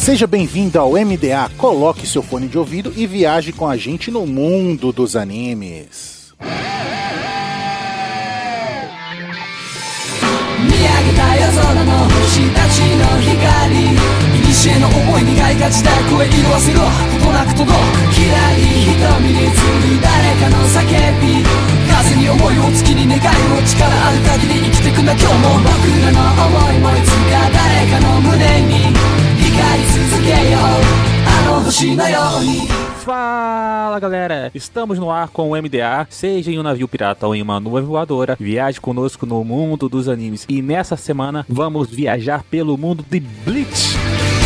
Seja bem-vindo ao MDA. Coloque seu fone de ouvido e viaje com a gente no mundo dos animes. Fala galera, estamos no ar com o MDA, seja em um navio pirata ou em uma nuvem voadora, viaje conosco no mundo dos animes. E nessa semana vamos viajar pelo mundo de Bleach.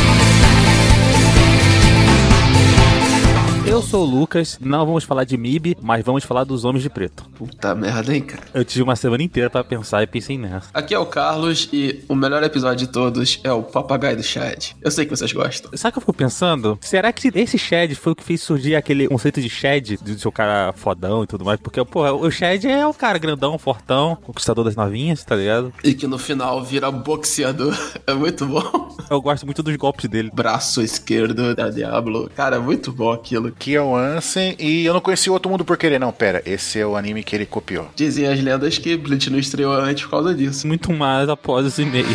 Eu sou o Lucas, não vamos falar de MIB, mas vamos falar dos Homens de Preto. Puta merda, hein, cara. Eu tive uma semana inteira pra pensar e pensei nessa. Aqui é o Carlos e o melhor episódio de todos é o Papagaio do Chad. Eu sei que vocês gostam. Sabe o que eu fico pensando? Será que esse Shed foi o que fez surgir aquele conceito de Shed, de ser o cara fodão e tudo mais? Porque, pô, o Shed é o cara grandão, fortão, conquistador das novinhas, tá ligado? E que no final vira boxeador. É muito bom. Eu gosto muito dos golpes dele. Braço esquerdo da Diablo. Cara, é muito bom aquilo. Que é o Ansem e eu não conheci o outro mundo por querer, não. Pera, esse é o anime que ele copiou. Dizem as lendas que Bleach não estreou antes por causa disso. Muito mais após os e-mails.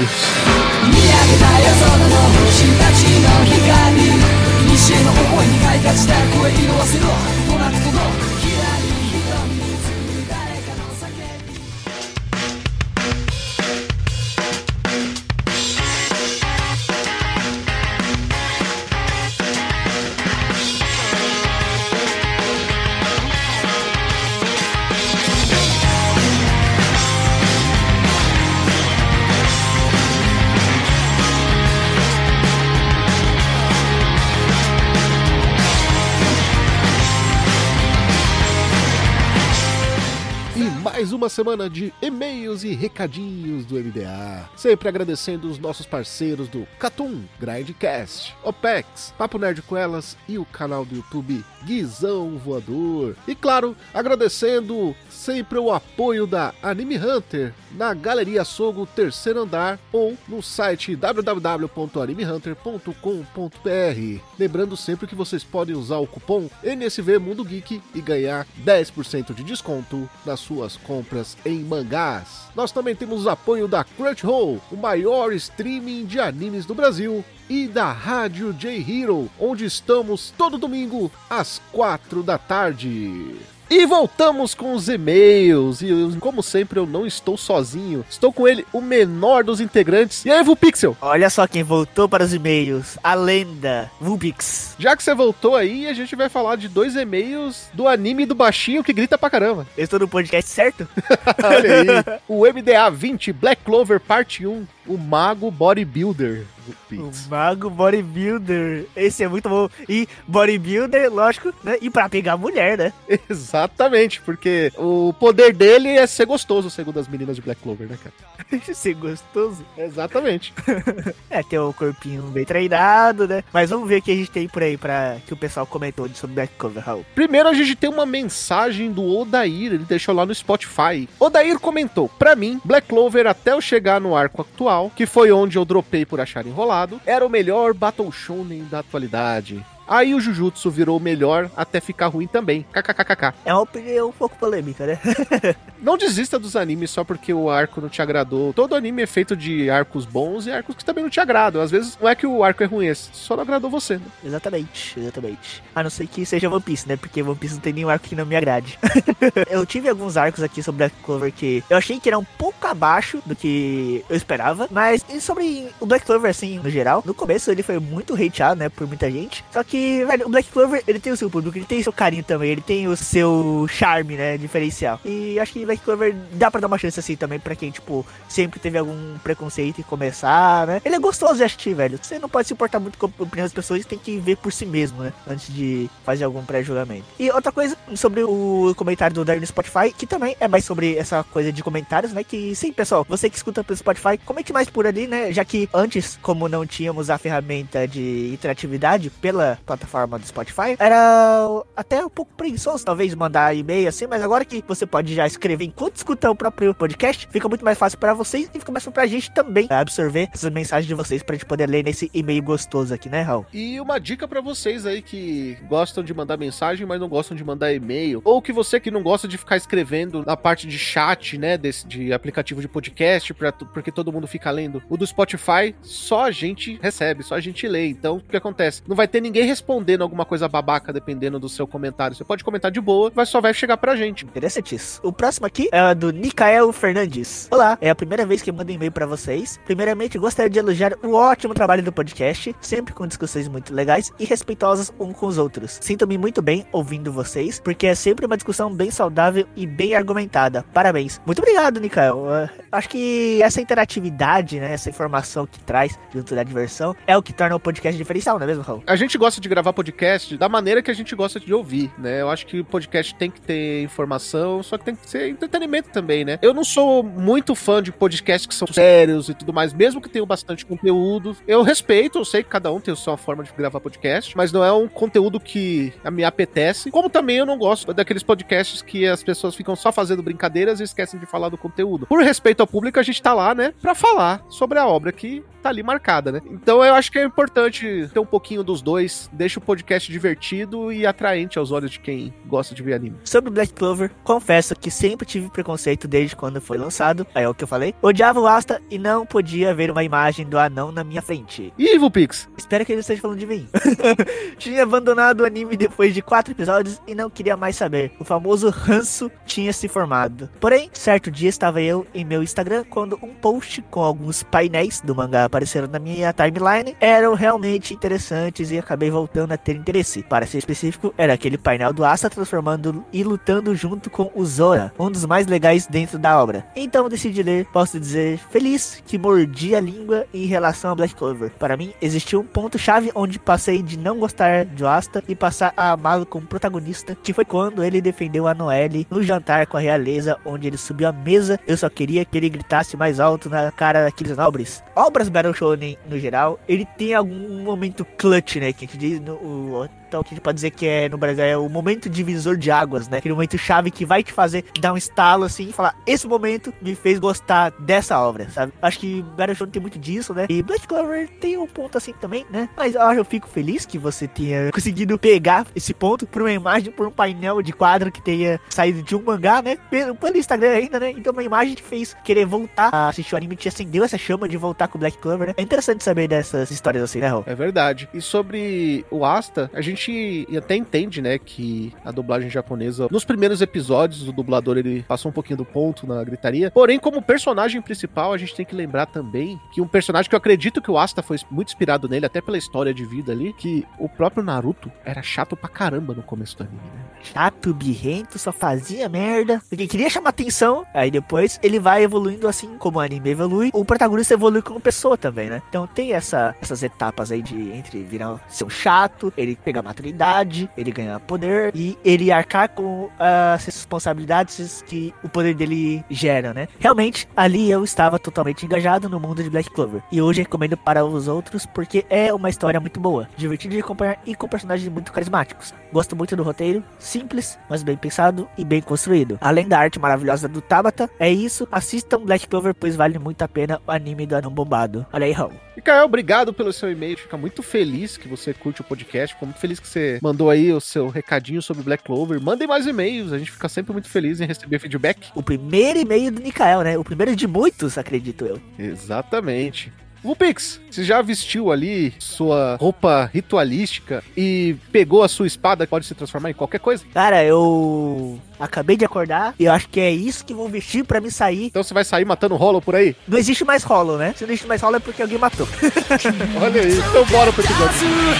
Semana de e-mails e recadinhos do MDA. Sempre agradecendo os nossos parceiros do Catum, Grindcast, OPEX, Papo Nerd com Elas e o canal do YouTube Guizão Voador. E claro, agradecendo sempre o apoio da Anime Hunter na Galeria Sogo Terceiro Andar ou no site www.animehunter.com.br. Lembrando sempre que vocês podem usar o cupom NSV Mundo Geek e ganhar 10% de desconto nas suas compras em mangás. Nós também temos o apoio da Crunchyroll, o maior streaming de animes do Brasil, e da Rádio J Hero, onde estamos todo domingo às 4 da tarde. E voltamos com os e-mails. E eu, como sempre, eu não estou sozinho. Estou com ele, o menor dos integrantes. E aí, Vulpixel? Olha só quem voltou para os e-mails. A lenda, Vulpix. Já que você voltou aí, a gente vai falar de dois e-mails do anime do baixinho que grita pra caramba. Eu estou no podcast certo? Olha aí. O MDA 20 Black Clover Parte 1. O Mago Bodybuilder. O Vulpix. Mago Bodybuilder. Esse é muito bom. E Bodybuilder, lógico, né? E pra pegar mulher, né? Exatamente, porque o poder dele é ser gostoso, segundo as meninas de Black Clover, né, cara? Ser gostoso. Exatamente. É, ter o corpinho bem treinado, né? Mas vamos ver o que a gente tem por aí pra que o pessoal comentou sobre Black Cover, Raul. Primeiro a gente tem uma mensagem do Odair, ele deixou lá no Spotify. Odair comentou: Pra mim, Black Clover até eu chegar no arco atual, que foi onde eu dropei por achar enrolado, era o melhor Battle Shonen da atualidade. Aí o Jujutsu virou melhor até ficar ruim também. KKKKK. É uma opinião um pouco polêmica, né? Não desista dos animes só porque o arco não te agradou. Todo anime é feito de arcos bons e arcos que também não te agradam. Às vezes não é que o arco é ruim, é só não agradou você. Né? Exatamente, exatamente. A não ser que seja One Piece, né? Porque One Piece não tem nenhum arco que não me agrade. eu tive alguns arcos aqui sobre Black Clover que eu achei que era um pouco abaixo do que eu esperava. Mas e sobre o Black Clover, assim, no geral, no começo ele foi muito hateado, né? Por muita gente. Só que, velho, o Black Clover, ele tem o seu público, ele tem o seu carinho também, ele tem o seu charme, né? Diferencial. E acho que Black Clover dá pra dar uma chance assim também pra quem, tipo, sempre teve algum preconceito em começar, né? Ele é gostoso de assistir, velho. Você não pode se importar muito com a opinião das pessoas, tem que ver por si mesmo, né? Antes de fazer algum pré-julgamento. E outra coisa sobre o comentário do Dark no Spotify, que também é mais sobre essa coisa de comentários, né? Que sim, pessoal, você que escuta pelo Spotify, comente mais por ali, né? Já que antes, como não tínhamos a ferramenta de interatividade pela plataforma do Spotify, era até um pouco preguiçoso, talvez, mandar e-mail assim, mas agora que você pode já escrever enquanto escuta o próprio podcast, fica muito mais fácil para vocês e fica mais fácil pra gente também absorver essas mensagens de vocês pra gente poder ler nesse e-mail gostoso aqui, né, Raul? E uma dica para vocês aí que gostam de mandar mensagem, mas não gostam de mandar e-mail, ou que você que não gosta de ficar escrevendo na parte de chat, né, desse de aplicativo de podcast, pra, porque todo mundo fica lendo. O do Spotify, só a gente recebe, só a gente lê. Então, o que acontece? Não vai ter ninguém respondendo alguma coisa babaca dependendo do seu comentário. Você pode comentar de boa, mas só vai chegar pra gente. Interessante isso. O próximo aqui é do Nikael Fernandes. Olá, é a primeira vez que eu mando e-mail pra vocês. Primeiramente, gostaria de elogiar o ótimo trabalho do podcast, sempre com discussões muito legais e respeitosas uns com os outros. Sinto-me muito bem ouvindo vocês, porque é sempre uma discussão bem saudável e bem argumentada. Parabéns. Muito obrigado, Nikael. Uh, acho que essa interatividade, né, essa informação que traz junto da diversão, é o que torna o podcast diferencial, não é mesmo, Raul? A gente gosta de gravar podcast da maneira que a gente gosta de ouvir, né? Eu acho que o podcast tem que ter informação, só que tem que ser entretenimento também, né? Eu não sou muito fã de podcasts que são sérios e tudo mais, mesmo que tenham bastante conteúdo. Eu respeito, eu sei que cada um tem a sua forma de gravar podcast, mas não é um conteúdo que me apetece. Como também eu não gosto daqueles podcasts que as pessoas ficam só fazendo brincadeiras e esquecem de falar do conteúdo. Por respeito ao público, a gente tá lá, né, pra falar sobre a obra que tá ali marcada, né? Então eu acho que é importante ter um pouquinho dos dois, deixa o podcast divertido e atraente aos olhos de quem gosta de ver anime. Sobre Black Clover, confesso que sempre tive preconceito desde quando foi lançado, é o que eu falei. Odiava o Asta e não podia ver uma imagem do anão na minha frente. E Evil Pix? Espero que ele esteja falando de mim. tinha abandonado o anime depois de quatro episódios e não queria mais saber. O famoso ranço tinha se formado. Porém, certo dia estava eu em meu Instagram quando um post com alguns painéis do mangá apareceram na minha timeline eram realmente interessantes e acabei voltando a ter interesse. Para ser específico, era aquele painel do Asta transformando e lutando junto com o Zora, um dos mais legais dentro da obra. Então decidi ler, posso dizer, feliz que mordi a língua em relação a Black Clover. Para mim, existiu um ponto-chave onde passei de não gostar de Asta e passar a amá-lo como protagonista, que foi quando ele defendeu a Noelle no jantar com a realeza, onde ele subiu à mesa. Eu só queria que ele gritasse mais alto na cara daqueles nobres. Obras Battle Shonen no geral, ele tem algum momento clutch, né? Que a gente diz no, o, então, que a gente pode dizer que é no Brasil é o momento divisor de águas, né? Aquele momento chave que vai te fazer dar um estalo assim e falar: esse momento me fez gostar dessa obra, sabe? Acho que Shonen tem muito disso, né? E Black Clover tem um ponto assim também, né? Mas eu, eu fico feliz que você tenha conseguido pegar esse ponto por uma imagem, por um painel de quadro que tenha saído de um mangá, né? Pelo, pelo Instagram ainda, né? Então, uma imagem te fez querer voltar a assistir o anime, te acendeu essa chama de voltar com Black Clover, né? É interessante saber dessas histórias assim, né, Raul? É verdade. E sobre o Asta, a gente até entende, né, que a dublagem japonesa, nos primeiros episódios, o dublador ele passou um pouquinho do ponto na gritaria. Porém, como personagem principal, a gente tem que lembrar também que um personagem que eu acredito que o Asta foi muito inspirado nele, até pela história de vida ali, que o próprio Naruto era chato pra caramba no começo do anime, né? Chato, birrento, só fazia merda. Porque queria chamar atenção. Aí depois ele vai evoluindo assim como o anime evolui. O protagonista evolui como pessoa também, né? Então tem essa, essas etapas aí de entre virar ser um chato, ele pegar maturidade, ele ganhar poder e ele arcar com as responsabilidades que o poder dele gera, né? Realmente, ali eu estava totalmente engajado no mundo de Black Clover. E hoje recomendo para os outros porque é uma história muito boa, divertida de acompanhar e com personagens muito carismáticos. Gosto muito do roteiro, simples, mas bem pensado e bem construído. Além da arte maravilhosa do Tabata, é isso. Assistam Black Clover, pois vale muito a pena o anime do Anão Bombado. Olha aí, Raul. Mikael, obrigado pelo seu e-mail. Fica muito feliz que você curte o podcast. Fico muito feliz que você mandou aí o seu recadinho sobre Black Clover. Mandem mais e-mails. A gente fica sempre muito feliz em receber feedback. O primeiro e-mail do Nikael, né? O primeiro de muitos, acredito eu. Exatamente. Vupix, você já vestiu ali sua roupa ritualística e pegou a sua espada que pode se transformar em qualquer coisa? Cara, eu acabei de acordar e eu acho que é isso que vou vestir pra me sair. Então você vai sair matando rolo por aí? Não existe mais rolo, né? Se não existe mais rolo é porque alguém matou. Olha aí, então bora pro episódio.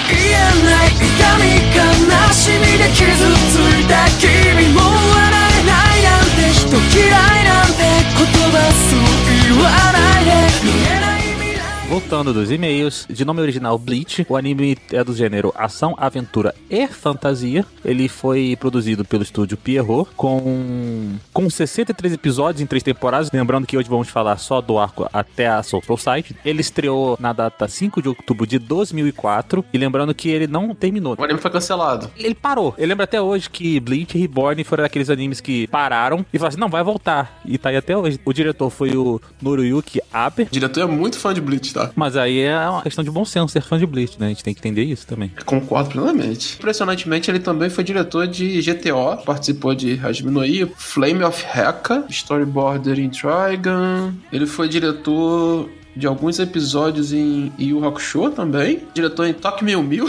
言えない痛み悲しみで傷ついた君も笑えないなんて人嫌いなんて言葉そう言わないで見えない未来 Voltando dos e-mails, de nome original Bleach, o anime é do gênero ação, aventura e fantasia. Ele foi produzido pelo estúdio Pierrot, com, com 63 episódios em três temporadas. Lembrando que hoje vamos falar só do arco até a Soul Site. Ele estreou na data 5 de outubro de 2004. E lembrando que ele não terminou. O anime foi cancelado. Ele parou. Eu lembro até hoje que Bleach e Reborn foram aqueles animes que pararam e falaram assim: não, vai voltar. E tá aí até hoje. O diretor foi o Noruyuki Abe. O diretor é muito fã de Bleach, tá? Mas aí é uma questão de bom senso ser fã de Bleach, né? A gente tem que entender isso também. Concordo plenamente. Impressionantemente, ele também foi diretor de GTO, participou de Hajime no Flame of Heka, Storyboarder in Trigun. Ele foi diretor de alguns episódios em Yu Hakusho também. Diretor em Toque Mil Mil.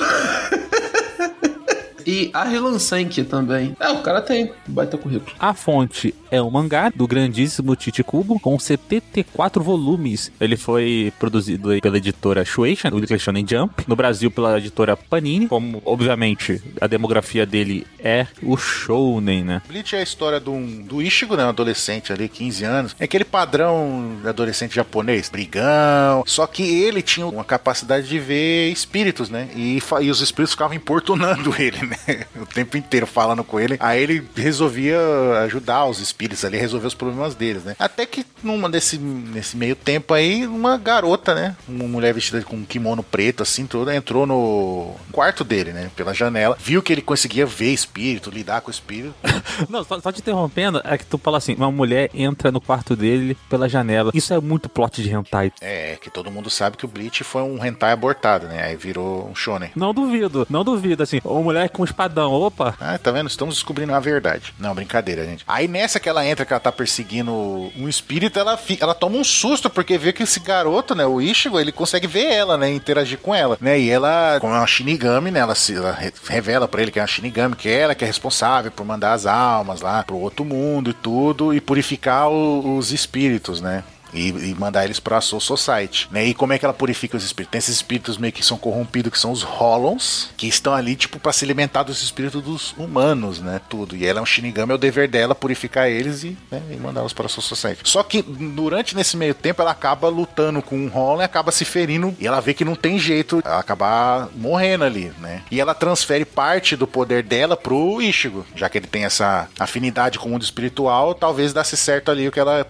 E a Rilansank também. É, o cara tem baita currículo. A fonte é um mangá do grandíssimo Tite Kubo, com 74 volumes. Ele foi produzido aí pela editora Shueisha, do Shonen Jump, no Brasil pela editora Panini, como, obviamente, a demografia dele é o shounen, né? Bleach é a história do, do Ishigo, né, um adolescente ali, 15 anos. É aquele padrão adolescente japonês, brigão. Só que ele tinha uma capacidade de ver espíritos, né? E, e os espíritos ficavam importunando ele, né? o tempo inteiro falando com ele. Aí ele resolvia ajudar os espíritos ali, resolver os problemas deles, né? Até que numa desse nesse meio tempo aí, uma garota, né? Uma mulher vestida com um kimono preto, assim, toda, entrou no quarto dele, né? Pela janela, viu que ele conseguia ver espírito, lidar com o espírito. Não, só, só te interrompendo, é que tu fala assim: uma mulher entra no quarto dele pela janela. Isso é muito plot de hentai. É, que todo mundo sabe que o Bleach foi um hentai abortado, né? Aí virou um shonen. Não duvido, não duvido, assim. Uma mulher com espadão, opa. Ah, tá vendo? Estamos descobrindo a verdade. Não, brincadeira, gente. Aí nessa que ela entra, que ela tá perseguindo um espírito, ela, ela toma um susto, porque vê que esse garoto, né, o Ishigo, ele consegue ver ela, né, interagir com ela, né, e ela, como é uma Shinigami, né, ela, se, ela revela para ele que é uma Shinigami, que é ela que é responsável por mandar as almas lá pro outro mundo e tudo, e purificar o, os espíritos, né. E, e, mandar eles pra Soul Society, né? E como é que ela purifica os espíritos? Tem esses espíritos meio que são corrompidos, que são os Holons, que estão ali, tipo, para se alimentar dos espíritos dos humanos, né? Tudo. E ela é um Shinigami, é o dever dela purificar eles e, né, e mandá-los para Soul Society. Só que durante nesse meio tempo ela acaba lutando com um Holon e acaba se ferindo e ela vê que não tem jeito, ela acabar morrendo ali, né? E ela transfere parte do poder dela pro Ishigo, já que ele tem essa afinidade com o mundo espiritual, talvez desse certo ali o que ela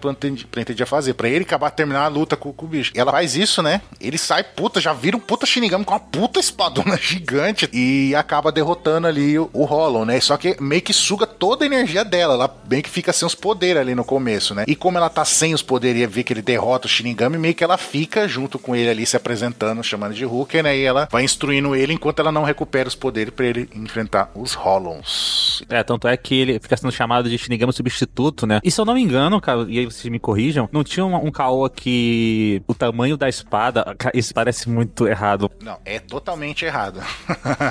pretendia fazer. Pra ele acabar terminar a luta com, com, o bicho. Ela faz isso, né? Ele sai puta, já vira um puta Shinigami com uma puta espadona gigante e acaba derrotando ali o, o Hollow, né? Só que meio que suga toda a energia dela. Ela meio que fica sem os poderes ali no começo, né? E como ela tá sem os poderes e vê que ele derrota o Shinigami, meio que ela fica junto com ele ali se apresentando, chamando de Hulk, né? E ela vai instruindo ele enquanto ela não recupera os poderes para ele enfrentar os Hollows. É, tanto é que ele fica sendo chamado de Shinigami substituto, né? E se eu não me engano, cara, e aí vocês me corrijam, não tinha um, um caô que o tamanho da espada. Isso parece muito errado. Não, é totalmente errado.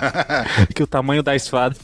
que o tamanho da espada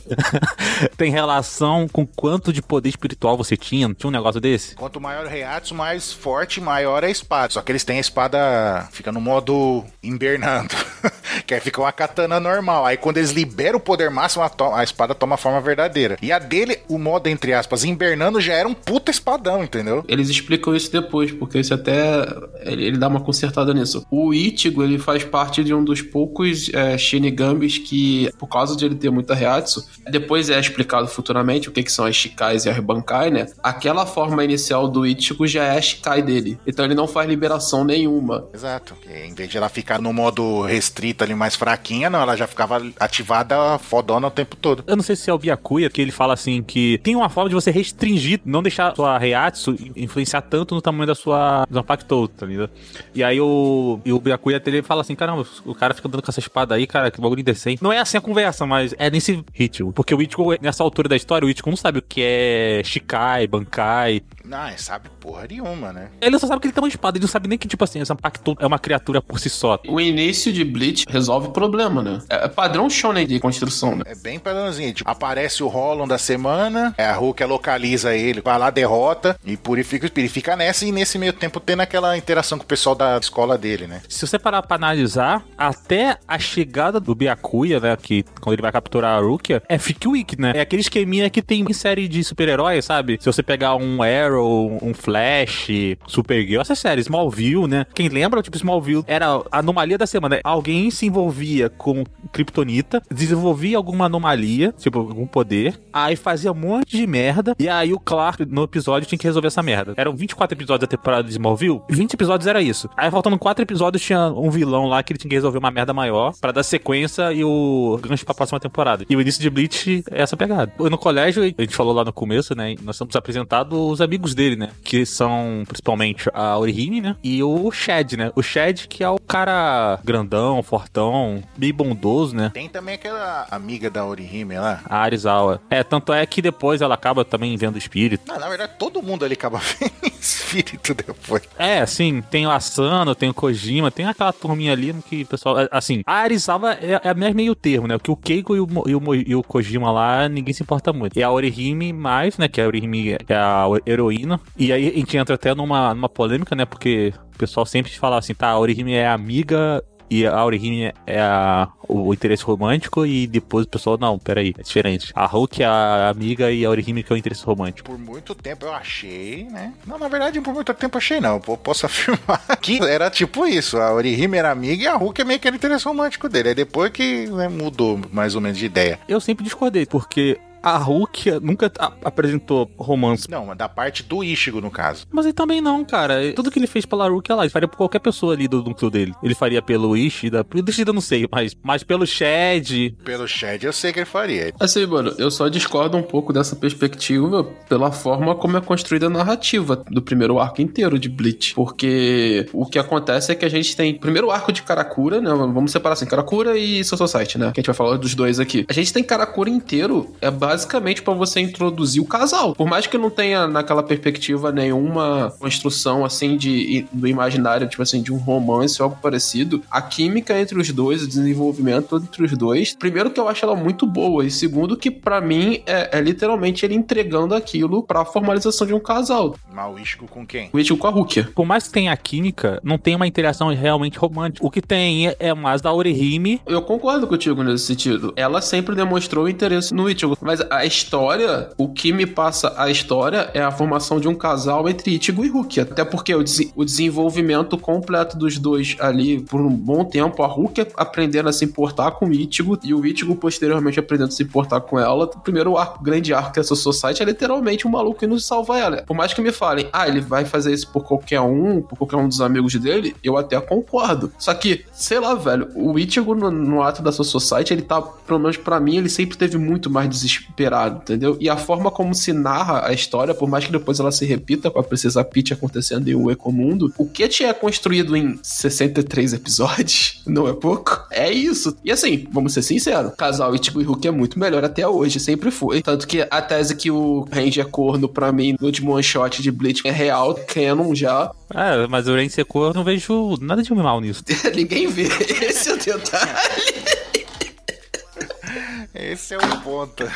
tem relação com quanto de poder espiritual você tinha. Não tinha um negócio desse? Quanto maior o Reiatsu, mais forte maior é a espada. Só que eles têm a espada. Fica no modo invernando. que aí fica uma katana normal. Aí quando eles liberam o poder máximo, a, a espada toma a forma verdadeira. E a dele, o modo, entre aspas, invernando já era um puta espadão, entendeu? Eles explicam isso depois, porque isso até. Ele, ele dá uma consertada nisso. O Ichigo, ele faz parte de um dos poucos é, Shinigambis que, por causa de ele ter muita Reatsu, depois é explicado futuramente o que, que são as Shikais e as Bankai, né? Aquela forma inicial do Ichigo já é a Shikai dele. Então ele não faz liberação nenhuma. Exato. E, em vez de ela ficar no modo restrito ali mais fraquinha, não, ela já ficava ativada fodona o tempo todo. Eu não sei se é o Byakuya que ele fala assim que tem uma forma de você restringir, não deixar sua Reatsu influenciar tanto no tamanho da sua Zanpakutou, tá ligado? E aí o, e o Byakuya ele fala assim, caramba, o cara fica dando com essa espada aí, cara, que bagulho indecente. Não é assim a conversa, mas é nesse ritmo. Porque o Ichigo, nessa altura da história, o Ichigo não sabe o que é Shikai, Bankai, não, ele sabe porra nenhuma, né? Ele só sabe que ele tem uma espada, ele não sabe nem que, tipo assim, essa Pacto é uma criatura por si só. O início de Bleach resolve o problema, né? É padrão shonen de construção, né? É bem padrãozinho. Tipo, aparece o Rollon da semana, é a Hulk localiza ele, vai lá, derrota e purifica Ele fica nessa e nesse meio tempo tendo aquela interação com o pessoal da escola dele, né? Se você parar pra analisar, até a chegada do Byakuya, né, que quando ele vai capturar a Rukia, é Freak Week, né? É aquele esqueminha que tem em série de super-heróis, sabe? Se você pegar um Arrow Arrow, um Flash, Supergirl, essas séries, Smallville, né? Quem lembra, tipo, Smallville era a anomalia da semana. Alguém se envolvia com Kryptonita, desenvolvia alguma anomalia, tipo, algum poder, aí fazia um monte de merda, e aí o Clark, no episódio, tinha que resolver essa merda. Eram 24 episódios da temporada de Smallville, 20 episódios era isso. Aí faltando 4 episódios, tinha um vilão lá que ele tinha que resolver uma merda maior pra dar sequência e o gancho pra próxima temporada. E o início de Bleach é essa pegada. No colégio, a gente falou lá no começo, né? Nós somos apresentados os amigos dele, né? Que são principalmente a Orihime, né? E o Shed, né? O Shed, que é o cara grandão, fortão, meio bondoso, né? Tem também aquela amiga da Orihime lá. A Arizawa. É, tanto é que depois ela acaba também vendo o espírito. Não, na verdade, todo mundo ali acaba vendo espírito depois. É, assim, tem o Asano, tem o Kojima, tem aquela turminha ali que o pessoal. é, Assim, a Arizawa é, é meio termo, né? Porque o Keiko e o, e, o, e o Kojima lá, ninguém se importa muito. E a Orihime mais, né? Que a Orihime é a heroína. E aí a gente entra até numa, numa polêmica, né? Porque o pessoal sempre fala assim, tá, a Orihime é amiga. E a Orihime é a- o, o interesse romântico e depois o pessoal, não, peraí, é diferente. A Hulk é a amiga e a Orihime que é o interesse romântico. Por muito tempo eu achei, né? Não, na verdade, por muito tempo eu achei não. Eu posso afirmar que era tipo isso. A Orihime era amiga e a Hulk é meio que era interesse romântico dele. Aí depois que né, mudou mais ou menos de ideia. Eu sempre discordei, porque a Hulk nunca a- apresentou romance. Não, mas da parte do Ishigo, no caso. Mas ele também não, cara. Tudo que ele fez pela Hulk, lá, ele faria por qualquer pessoa ali do núcleo dele. Ele faria pelo Ishida, pelo Ishida eu não sei, mas, mas pelo Shed. Pelo Shed eu sei que ele faria. Assim, mano, eu só discordo um pouco dessa perspectiva pela forma como é construída a narrativa do primeiro arco inteiro de Bleach. Porque o que acontece é que a gente tem primeiro arco de Karakura, né? Vamos separar assim, Karakura e Soul Society, né? Que a gente vai falar dos dois aqui. A gente tem Karakura inteiro, é basicamente pra você introduzir o casal. Por mais que não tenha naquela perspectiva nenhuma construção assim de do imaginário, tipo assim, de um romance ou algo parecido, a química entre os dois, o desenvolvimento entre os dois, primeiro que eu acho ela muito boa e segundo que pra mim é, é literalmente ele entregando aquilo pra formalização de um casal. Mas o com quem? O Ichigo com a Rukia. Por mais que tenha a química, não tem uma interação realmente romântica. O que tem é, é mais da Orihime. Eu concordo contigo nesse sentido. Ela sempre demonstrou interesse no Ichigo. Mas a história, o que me passa a história é a formação de um casal entre Ichigo e Rukia. Até porque o, dese- o desenvolvimento completo dos dois ali por um bom tempo, a Rukia aprendendo a se importar com o Ichigo e o Ichigo posteriormente aprendendo a se importar com ela. O primeiro arco, grande arco que é essa Society é literalmente um maluco indo salvar ela. Por mais que me falem, ah, ele vai fazer isso por qualquer um, por qualquer um dos amigos dele, eu até concordo. Só que, sei lá, velho, o Ichigo no, no ato da sua Society, ele tá, pelo menos pra mim, ele sempre teve muito mais desesperado, entendeu? E a forma como se narra a história, por mais que depois ela se repita com a Princesa Peach acontecendo em um Ecomundo, o que tinha construído em 63 episódios, não é pouco? É isso. E assim, vamos ser sinceros, casal Ichigo e Hulk é muito melhor até hoje, sempre foi. Tanto que a tese que o Range é corno, pra mim, no último one shot de Bleach é real, canon já. É, mas o Ren Secou eu não vejo nada de mal nisso. Ninguém vê. Esse é o detalhe. Esse é o ponto.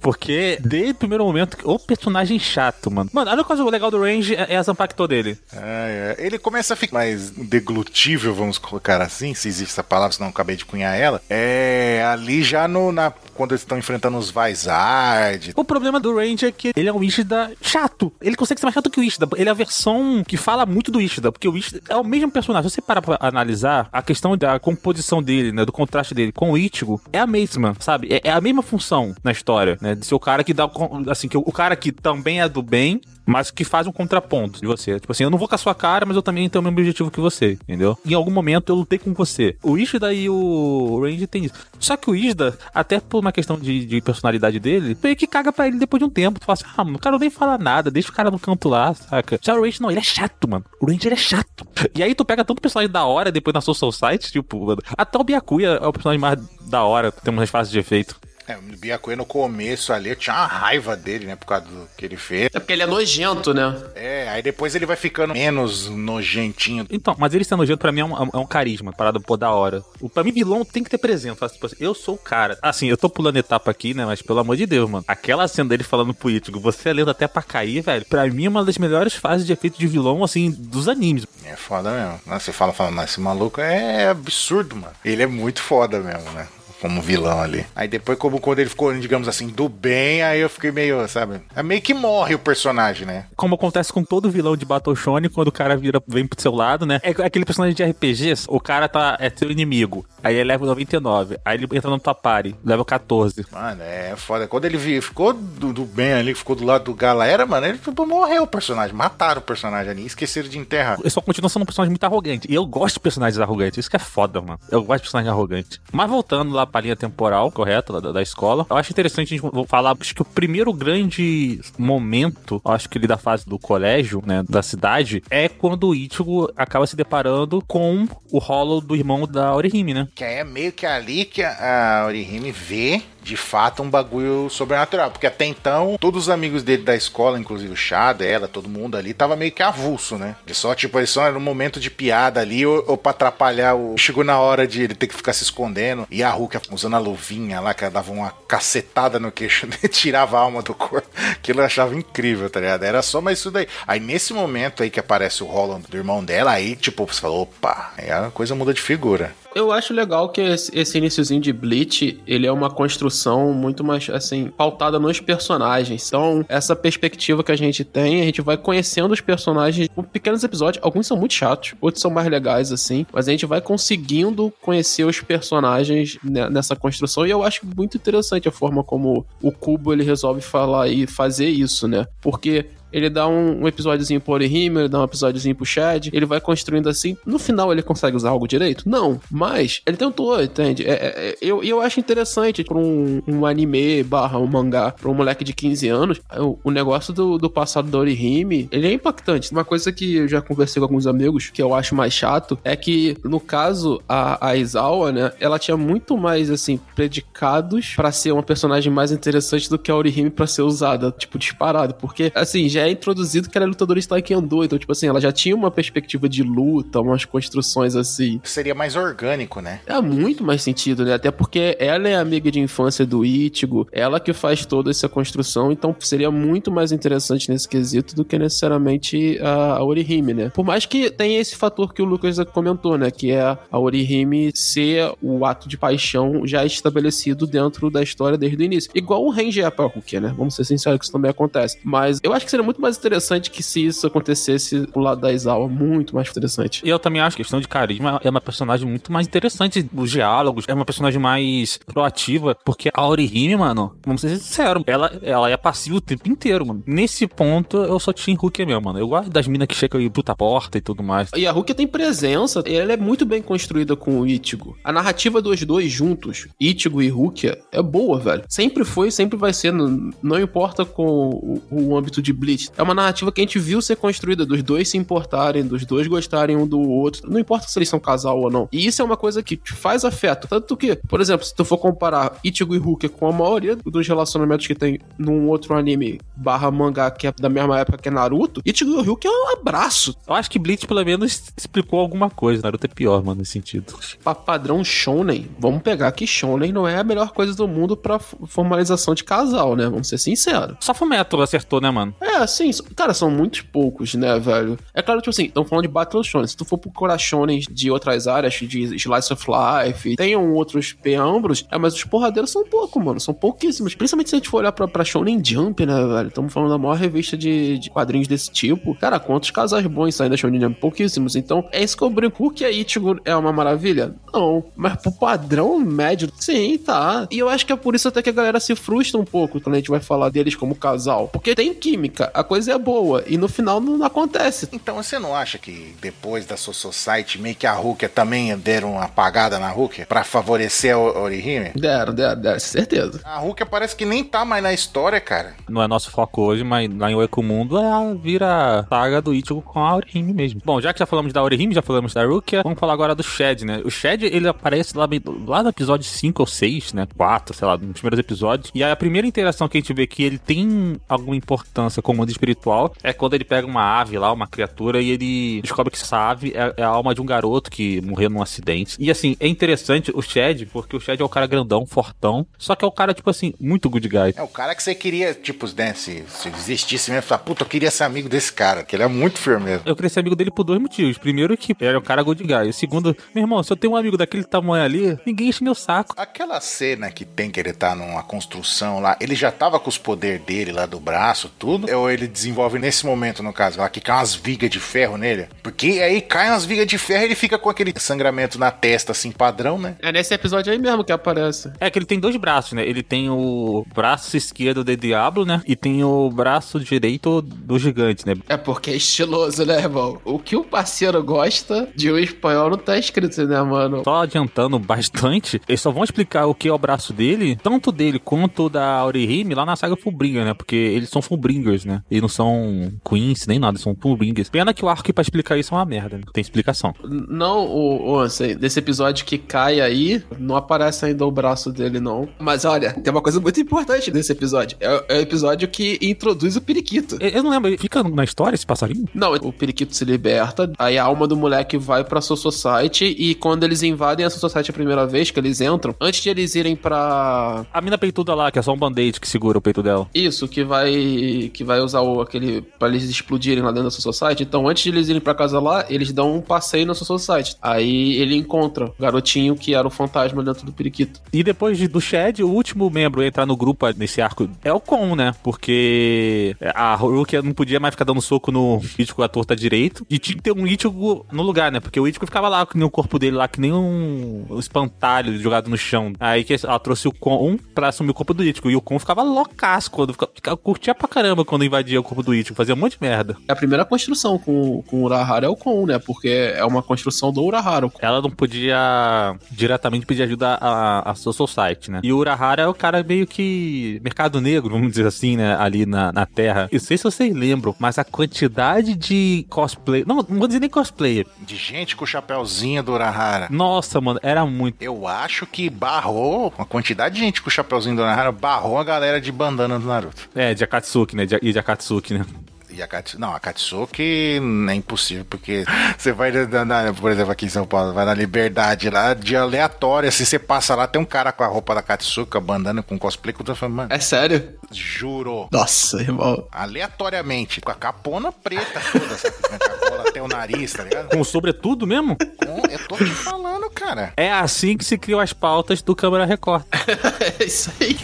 Porque, desde o primeiro momento, o personagem chato, mano. Mano, olha a coisa legal do Range é é a Zanpakuto dele. É, é. Ele começa a ficar mais deglutível, vamos colocar assim, se existe essa palavra, senão eu acabei de cunhar ela. É ali já no, na, quando eles estão enfrentando os Vizard. O problema do Range é que ele é um Ishida chato. Ele consegue ser mais chato que o Ishida. Ele é a versão que fala muito do Ishida, porque o Ishida é o mesmo personagem. Se você parar pra analisar, a questão da composição dele, né, do contraste dele com o Ichigo, é a mesma, sabe? É, é a mesma função na história, né? De ser o cara que dá, assim, que o, o cara que também é do bem, mas que faz um contraponto de você. Tipo assim, eu não vou com a sua cara, mas eu também tenho o mesmo objetivo que você, entendeu? Em algum momento eu lutei com você. O Ishida e o Range tem isso. Só que o Ishida, até por uma questão de, de personalidade dele, meio que caga pra ele depois de um tempo. Tu fala assim, ah, mano, o cara nem fala nada, deixa o cara no canto lá, saca? Já o Range não, ele é chato, mano. O Range ele é chato. E aí tu pega tanto personagem da hora depois na Social Site, tipo, mano, até o Byakuya é o personagem mais da hora, tem umas fases de efeito. É, o Byakuya no começo ali, eu tinha uma raiva dele, né, por causa do que ele fez. É porque ele é nojento, né? É, aí depois ele vai ficando menos nojentinho. Então, mas ele sendo nojento pra mim é um, é um carisma, parada pô da hora. O, pra mim, vilão tem que ter presença. Fala, Tipo assim, eu sou o cara. Assim, eu tô pulando etapa aqui, né? Mas pelo amor de Deus, mano. Aquela cena dele falando político, você é lento até pra cair, velho. Pra mim é uma das melhores fases de efeito de vilão, assim, dos animes. É foda mesmo. Você fala, fala, mas esse maluco é absurdo, mano. Ele é muito foda mesmo, né? Como vilão ali. Aí depois, como quando ele ficou, digamos assim, do bem, aí eu fiquei meio, sabe? É meio que morre o personagem, né? Como acontece com todo vilão de Battle Shonen, quando o cara vira, vem pro seu lado, né? É aquele personagem de RPGs, o cara tá, é seu inimigo. Aí ele leva 99. Aí ele entra no Tapari, leva 14. Mano, é foda. Quando ele ficou do, do bem ali, ficou do lado do Galera, mano, ele tipo, morreu o personagem. Mataram o personagem ali, esqueceram de enterrar. Ele só continua sendo um personagem muito arrogante. E eu gosto de personagens arrogantes. Isso que é foda, mano. Eu gosto de personagem arrogante. Mas voltando lá pra linha temporal, correta, da, da escola, eu acho interessante a gente falar. Acho que o primeiro grande momento, acho que ele da fase do colégio, né, da cidade, é quando o Ichigo acaba se deparando com o Hollow do irmão da Orihime, né? Que é meio que ali que a Orihime vê de fato um bagulho sobrenatural. Porque até então, todos os amigos dele da escola, inclusive o Chada, ela, todo mundo ali, tava meio que avulso, né? Ele só, tipo, ele só era um momento de piada ali, ou, ou pra atrapalhar o. Chegou na hora de ele ter que ficar se escondendo. E a Hulk usando a luvinha lá, que ela dava uma cacetada no queixo dele, tirava a alma do corpo. Aquilo eu achava incrível, tá ligado? Era só mais isso daí. Aí nesse momento aí que aparece o Holland do irmão dela, aí, tipo, você falou, opa, aí a coisa muda de figura. Eu acho legal que esse, esse iniciozinho de Bleach, ele é uma construção muito mais, assim, pautada nos personagens. Então, essa perspectiva que a gente tem, a gente vai conhecendo os personagens com pequenos episódios. Alguns são muito chatos, outros são mais legais, assim. Mas a gente vai conseguindo conhecer os personagens ne- nessa construção. E eu acho muito interessante a forma como o Kubo, ele resolve falar e fazer isso, né? Porque ele dá um, um episódiozinho pro Orihime, ele dá um episódiozinho pro Chad, ele vai construindo assim. No final ele consegue usar algo direito? Não. Mas ele tentou, entende? É, é, é, eu, eu acho interessante pra um, um anime barra um mangá, pra um moleque de 15 anos, o, o negócio do, do passado do Orihime, ele é impactante. Uma coisa que eu já conversei com alguns amigos, que eu acho mais chato, é que, no caso, a, a Izawa, né, ela tinha muito mais, assim, predicados pra ser uma personagem mais interessante do que a Orihime pra ser usada, tipo, disparado. Porque, assim, já é introduzido que ela é lutadora de Taekwondo, então, tipo assim, ela já tinha uma perspectiva de luta, umas construções assim. Seria mais orgânico, né? É muito mais sentido, né? Até porque ela é amiga de infância do Ichigo, ela que faz toda essa construção, então seria muito mais interessante nesse quesito do que necessariamente a, a Orihime, né? Por mais que tenha esse fator que o Lucas comentou, né? Que é a Orihime ser o ato de paixão já estabelecido dentro da história desde o início. Igual o Ranger é Hulk, né? Vamos ser sinceros que isso também acontece. Mas eu acho que seria muito mais interessante que se isso acontecesse pro lado da Izawa, muito mais interessante. E eu também acho que a questão de carisma é uma personagem muito mais interessante. Os diálogos, é uma personagem mais proativa, porque a Orihime, mano, vamos ser sinceros, ela, ela é passiva o tempo inteiro, mano. Nesse ponto, eu só tinha Hulk mesmo, mano. Eu gosto das minas que chegam e puta a porta e tudo mais. E a Hulk tem presença, e ela é muito bem construída com o Ichigo. A narrativa dos dois juntos, Ichigo e Hulk, é boa, velho. Sempre foi, sempre vai ser, não, não importa com o, o âmbito de Bleach. É uma narrativa que a gente viu ser construída, dos dois se importarem, dos dois gostarem um do outro. Não importa se eles são casal ou não. E isso é uma coisa que te faz afeto. Tanto que, por exemplo, se tu for comparar Ichigo e Hulk com a maioria dos relacionamentos que tem num outro anime barra mangá que é da mesma época que é Naruto, Ichigo e Hulk é um abraço. Eu acho que Bleach, pelo menos, explicou alguma coisa. Naruto é pior, mano, nesse sentido. Pra padrão shonen, vamos pegar que shonen não é a melhor coisa do mundo pra formalização de casal, né? Vamos ser sinceros. Só Fumeto acertou, né, mano? É, assim, cara, são muitos poucos, né, velho? É claro, tipo assim, estão falando de Battle Shonen. Se tu for procurar shonen de outras áreas, de Slice of Life, tenham outros peambros, é, mas os porradeiros são poucos, mano. São pouquíssimos. Principalmente se a gente for olhar pra, pra Shonen Jump, né, velho? Estamos falando da maior revista de, de quadrinhos desse tipo. Cara, quantos casais bons saem da Shonen Jump? Pouquíssimos. Então, é isso que eu brinco. que a Ichigo é uma maravilha? Não. Mas pro padrão médio, sim, tá. E eu acho que é por isso até que a galera se frustra um pouco quando a gente vai falar deles como casal. Porque tem química, a coisa é boa. E no final não acontece. Então você não acha que depois da Soul Society, meio que a Hulk também deram uma apagada na Hulk pra favorecer a O- Orihime? Deram, deram, deram, certeza. A Hulk parece que nem tá mais na história, cara. Não é nosso foco hoje, mas lá em Oeku Mundo é a vira saga do Ichigo com a Orihime mesmo. Bom, já que já falamos da Orihime, já falamos da Rukia, vamos falar agora do Shed, né? O Shed, ele aparece lá, lá no episódio 5 ou 6, né? 4, sei lá, nos primeiros episódios. E aí a primeira interação que a gente vê que ele tem alguma importância como mundo espiritual, é quando ele pega uma ave lá, uma criatura, e ele descobre que essa ave é, é a alma de um garoto que morreu num acidente. E assim, é interessante o Chad, porque o Chad é o cara grandão, fortão, só que é o cara, tipo assim, muito good guy. É o cara que você queria, tipo, né, se, se existisse mesmo, falar, puta, eu queria ser amigo desse cara, que ele é muito firmeza. Eu queria ser amigo dele por dois motivos. Primeiro, que ele é um cara good guy. O segundo, meu irmão, se eu tenho um amigo daquele tamanho ali, ninguém enche meu saco. Aquela cena que tem que ele tá numa construção lá, ele já tava com os poderes dele lá do braço, tudo, ele desenvolve nesse momento, no caso, lá que cai umas vigas de ferro nele? Porque aí cai umas vigas de ferro e ele fica com aquele sangramento na testa, assim, padrão, né? É nesse episódio aí mesmo que aparece. É que ele tem dois braços, né? Ele tem o braço esquerdo de Diablo, né? E tem o braço direito do gigante, né? É porque é estiloso, né, irmão? O que o parceiro gosta de um espanhol não tá escrito, né, mano? Só adiantando bastante, eles só vão explicar o que é o braço dele, tanto dele quanto da Aurihime, lá na saga Fullbringer, né? Porque eles são Fullbringers, né? Eles não são Queens nem nada, são Fullbringers. Pena que o arco pra explicar isso é uma merda, né? Tem explicação. Não, o, o assim, desse episódio que cai aí, não aparece ainda o braço dele, não. Mas olha, tem uma coisa muito importante nesse episódio. É, é o episódio que introduz o periquito. Eu, eu não lembro, fica na história esse passarinho? Não, o periquito se liberta, aí a alma do moleque vai pra Soul Society e quando eles invadem a Soul Society a primeira vez que eles entram, antes de eles irem pra... A mina peituda lá, que é só um band-aid que segura o peito dela. Isso, que vai que vai usar o, aquele pra eles explodirem lá dentro da Soul Society. Então, antes de eles irem pra casa lá, eles dão um passeio na Soul Society. Aí ele encontra o garotinho que era o fantasma dentro do periquito. E depois de- do Shed, o último membro a entrar no grupo nesse arco é o Kon, né? Porque a Rukia não podia mais ficar dando soco no Ichigo à torta direito. E tinha que ter um Ichigo no lugar, né? Porque o Ichigo ficava lá no corpo dele, lá que nem um, espantalho jogado no chão. Aí que ela trouxe o Kon pra assumir o corpo do Ichigo. E o Kon ficava loucaço quando curtia pra caramba quando invadia o corpo do Ichigo. Fazia um monte de merda. A primeira construção com, com o Urahara é o Kon, né? Porque é uma construção do Urahara. ela não podia diretamente pedir ajuda à, à Soul Society, né? E o Urahara é o cara meio que mercado negro, vamos dizer assim, né? Ali na, na Terra. Eu sei se vocês lembram, mas a quantidade de cosplay. Não, não vou dizer nem cosplayer. De gente com o chapéuzinho do Urahara. Nossa, mano, era muito. Eu acho que barrou, a quantidade de gente com o chapéuzinho do Urahara barrou a galera de bandana do Naruto. É, de Akatsuki, né? De, e de Akatsuki, né? E a Katsuki, não, a Katsuki é impossível, porque você vai, na- na- por exemplo, aqui em São Paulo, vai na Liberdade lá, de aleatório, assim, você passa lá, tem um cara com a roupa da Katsuki, com a bandana, com cosplay, que eu tô falando, mano, É sério? juro, Nossa, irmão. aleatoriamente, com a capona preta toda, sabe, com capola até o nariz, tá ligado? Com sobretudo mesmo? Com- eu tô te falando, cara. É assim que se criam as pautas do Câmara Record. É isso aí.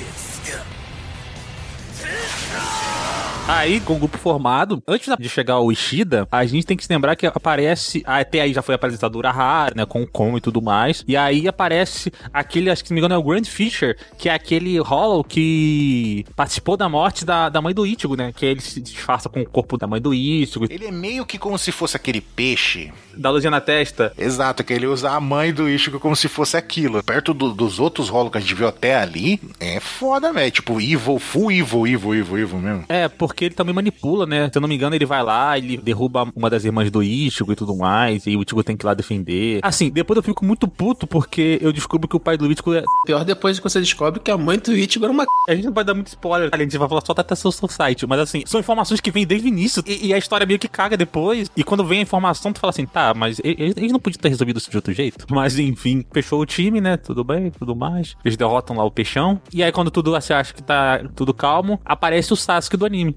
Aí, com o grupo formado, antes de chegar o Ishida, a gente tem que se lembrar que aparece. Até aí já foi apresentado o Urahara, né? Com o Kon e tudo mais. E aí aparece aquele, acho que se não me engano, é o Grand Fisher, que é aquele Hollow que participou da morte da, da mãe do Ichigo, né? Que ele se disfarça com o corpo da mãe do Ichigo, Ele é meio que como se fosse aquele peixe. dá luzinha na testa. Exato, que ele usa a mãe do Ichigo como se fosse aquilo. Perto do- dos outros rolos que a gente viu até ali, é foda, velho. Tipo, evil, full evil, evil, evil, evil mesmo. É, porque ele também manipula, né? Se eu não me engano, ele vai lá, ele derruba uma das irmãs do Ichigo e tudo mais, e o Ichigo tem que ir lá defender. Assim, depois eu fico muito puto porque eu descubro que o pai do Ichigo é... Pior depois que você descobre que a mãe do Ichigo era uma A gente não pode dar muito spoiler, a gente vai falar só até seu site, mas assim, são informações que vêm desde o início, e, e a história meio que caga depois, e quando vem a informação, tu fala assim, tá, mas eles não podiam ter resolvido isso de outro jeito? Mas enfim, fechou o time, né, tudo bem, tudo mais, eles derrotam lá o peixão, e aí quando tudo você acha que tá tudo calmo, aparece o Sasuke do anime.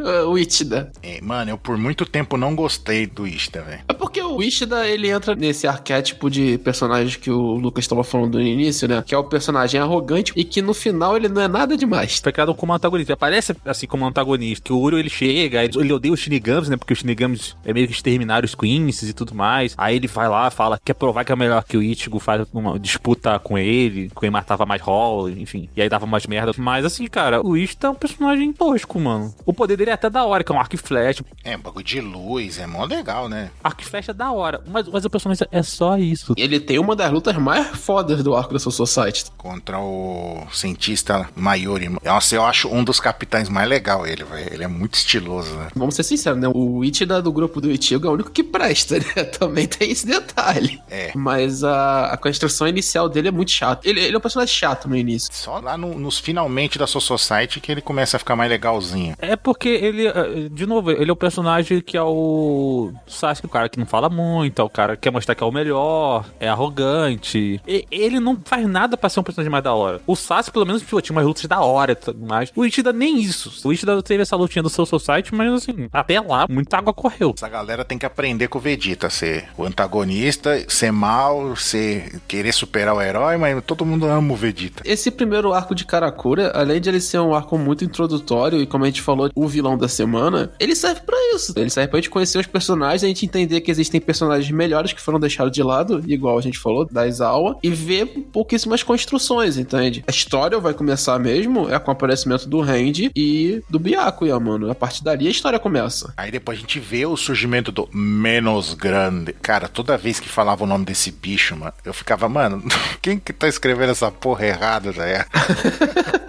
o Ichida. É, mano, eu por muito tempo não gostei do Ishida, velho. É porque o Ishida, ele entra nesse arquétipo de personagem que o Lucas estava falando no início, né? Que é o personagem arrogante e que no final ele não é nada demais. Foi criado como antagonista. Aparece assim como antagonista. Que o Uro ele chega, ele ele odeia os Shinigamis, né? Porque os Shinigamis é meio que exterminar os Queens e tudo mais. Aí ele vai lá, fala, quer provar que é melhor que o Ichigo, faz uma disputa com ele, que ele matava mais Hall, enfim. E aí dava mais merda. Mas assim, cara, o Ishida é um personagem tosco, mano. O poder dele é até da hora, que é um arco e flecha. É, um bagulho de luz, é mó legal, né? Arco e flecha é da hora. Mas, mas o personagem é só isso. Ele tem uma das lutas mais fodas do arco da Soul Society. Contra o cientista Mayuri. Nossa, eu acho um dos capitães mais legal ele, velho. Ele é muito estiloso, né? Vamos ser sinceros, né? O Ichida do grupo do Ichigo é o único que presta, né? Também tem esse detalhe. É. Mas a, a construção inicial dele é muito chata. Ele, ele é um personagem chato no início. Só lá no- nos finalmente da Soul Society que ele começa a ficar mais legalzinho. É porque ele, eh, de novo, ele é o personagem que é o Sasuke, o cara que não fala muito, é o cara que quer mostrar que é o melhor, é arrogante. E- ele não faz nada pra ser um personagem mais da hora. O Sasuke, pelo menos, pô, tinha umas lutas da hora, e tudo mais. O Ishida nem isso. O Ishida teve essa lutinha do seu Society, mas assim, até lá, muita água correu. Essa galera tem que aprender com o Vegeta, ser o antagonista, ser mal, ser querer superar o herói, mas todo mundo ama o Vegeta. Esse primeiro arco de Karakura, além de ele ser um arco muito introdutório e como a gente falou, o vilão da semana, ele serve pra isso. Ele serve pra gente conhecer os personagens, a gente entender que existem personagens melhores que foram deixados de lado, igual a gente falou, da Izawa, e ver pouquíssimas construções, entende? A história vai começar mesmo é com o aparecimento do Randy e do Byakuya, mano. A partir dali a história começa. Aí depois a gente vê o surgimento do menos grande. Cara, toda vez que falava o nome desse bicho, mano, eu ficava, mano, quem que tá escrevendo essa porra errada, né?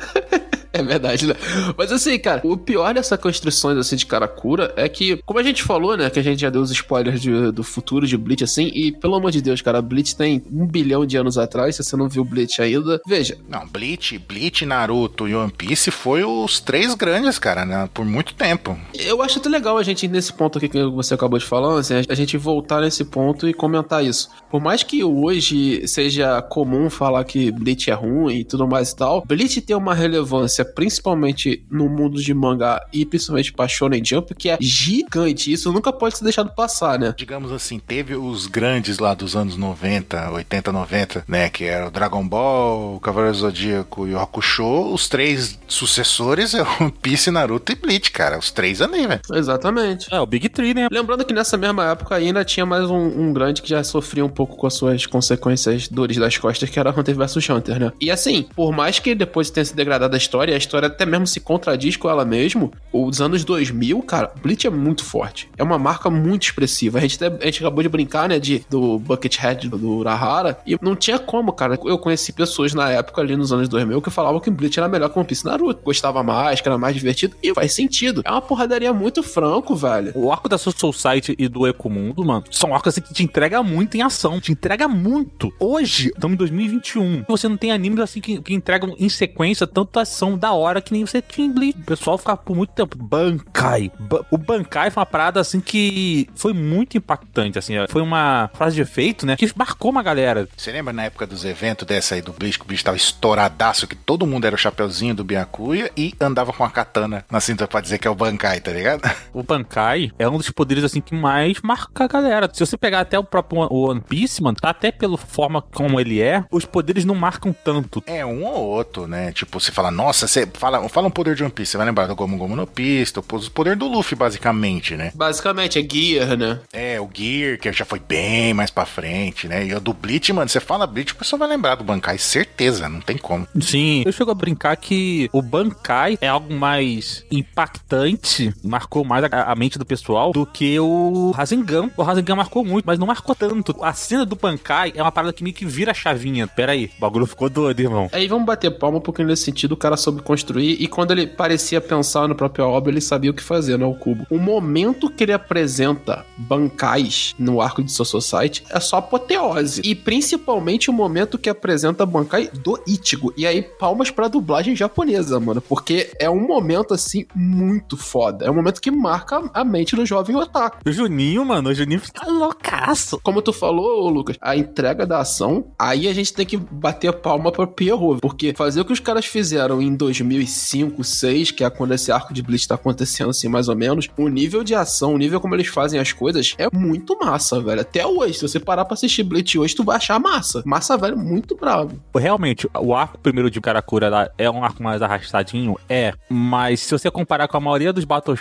É verdade, né? Mas assim, cara, o pior dessa construções assim de Karakura é que, como a gente falou, né, que a gente já deu os spoilers de- do futuro de Bleach, assim, e pelo amor de Deus, cara, Bleach tem um bilhão de anos atrás, se você não viu Bleach ainda, veja, Não, Bleach, Bleach, Naruto e One Piece foi os três grandes, cara, né? Por muito tempo. eu acho até legal a gente, nesse ponto aqui que você acabou de falar, assim, a gente voltar nesse ponto e comentar isso. Por mais que hoje seja comum falar que Bleach é ruim e tudo mais e tal, Bleach tem uma relevância, principalmente no mundo de mangá e principalmente pra Shonen Jump, que é gigante. Isso nunca pode ser deixado passar, né? Digamos assim, teve os grandes lá dos anos 90, 80, 90, né? Que era o Dragon Ball, o Cavaleiro Zodíaco e o Hakusho. Os três sucessores é One Piece, Naruto e Bleach, cara. Os três ali, velho. Exatamente. É, o Big Tree, né? Lembrando que nessa mesma época ainda tinha mais um, um grande que já sofria um pouco com as suas consequências dores das costas, que era Hunter vs Hunter, né? E assim, por mais que depois tenha se degradado a história, a história até mesmo se contradiz com ela mesmo, os anos 2000, cara, Bleach é muito forte. É uma marca muito expressiva. A gente, até, a gente acabou de brincar, né, de, do Buckethead do Urahara, e não tinha como, cara. Eu conheci pessoas na época, ali nos anos 2000, que falavam que Bleach era melhor que One Piece Naruto. Gostava mais, que era mais divertido, e faz sentido. É uma porradaria muito franco, velho. O arco da Soul Society e do Ecomundo, mano, são arcos assim que te entrega muito em ação, te entrega muito. Hoje, estamos em 2021, você não tem animes assim que, que entregam em sequência tanta ação da hora que nem você tinha em Bleach. O pessoal ficava por muito tempo, Bankai. Ba- o Bankai foi uma parada assim que foi muito impactante, assim, foi uma frase de efeito, né, que marcou uma galera. Você lembra na época dos eventos dessa aí do Bleach, que o bicho tava estouradaço, que todo mundo era o chapeuzinho do Byakuya e andava com a katana na cinta pra dizer que é o Bankai, tá ligado? O Bankai é um dos poderes assim que mais marca a galera. Se você pegar até o próprio One Piece, mano, até pela forma como ele é, os poderes não marcam tanto. É um ou outro, né? Tipo, você fala, nossa, você fala, fala um poder de One Piece, você vai lembrar do Gomu Gomu no Pisto, o poder do Luffy, basicamente, né? Basicamente, é Gear, né? É, o Gear, que já foi bem mais pra frente, né? E o do Bleach, mano, você fala Bleach, o pessoal vai lembrar do Bankai, certeza, não tem como. Sim, eu chego a brincar que o Bankai é algo mais impactante, marcou mais a, a mente do pessoal do que o Rasengan. O Rasengan marcou muito, mas não marcou tanto. A cena do Bankai é uma parada que meio que vira a chavinha. Pera aí, o bagulho ficou doido, irmão. Aí vamos bater palma porque nesse sentido o cara soube construir e quando ele parecia pensar no próprio obra, ele sabia o que fazer, não é o cubo. O momento que ele apresenta bancais no arco de Soul Society é só apoteose. E principalmente o momento que apresenta Bankai do Ichigo. E aí, palmas pra dublagem japonesa, mano. Porque é um momento, assim, muito foda. É um momento que marca a mente do jovem otaku. O Juninho, mano, o Juninho fica loucaço. Como tu falou, Lucas, a entrega da ação, aí a gente tem que bater palma pra Pierrot, porque fazer o que os caras fizeram em 2005, 2006, que é quando esse arco de Bleach tá acontecendo, assim, mais ou menos, o nível de ação, o nível como eles fazem as coisas é muito massa, velho. Até hoje, se você parar pra assistir Bleach hoje, tu vai achar massa. Massa, velho, muito bravo. Realmente, o arco primeiro de Karakura lá é um arco mais arrastadinho? É. Mas se você comparar com a maioria dos Battle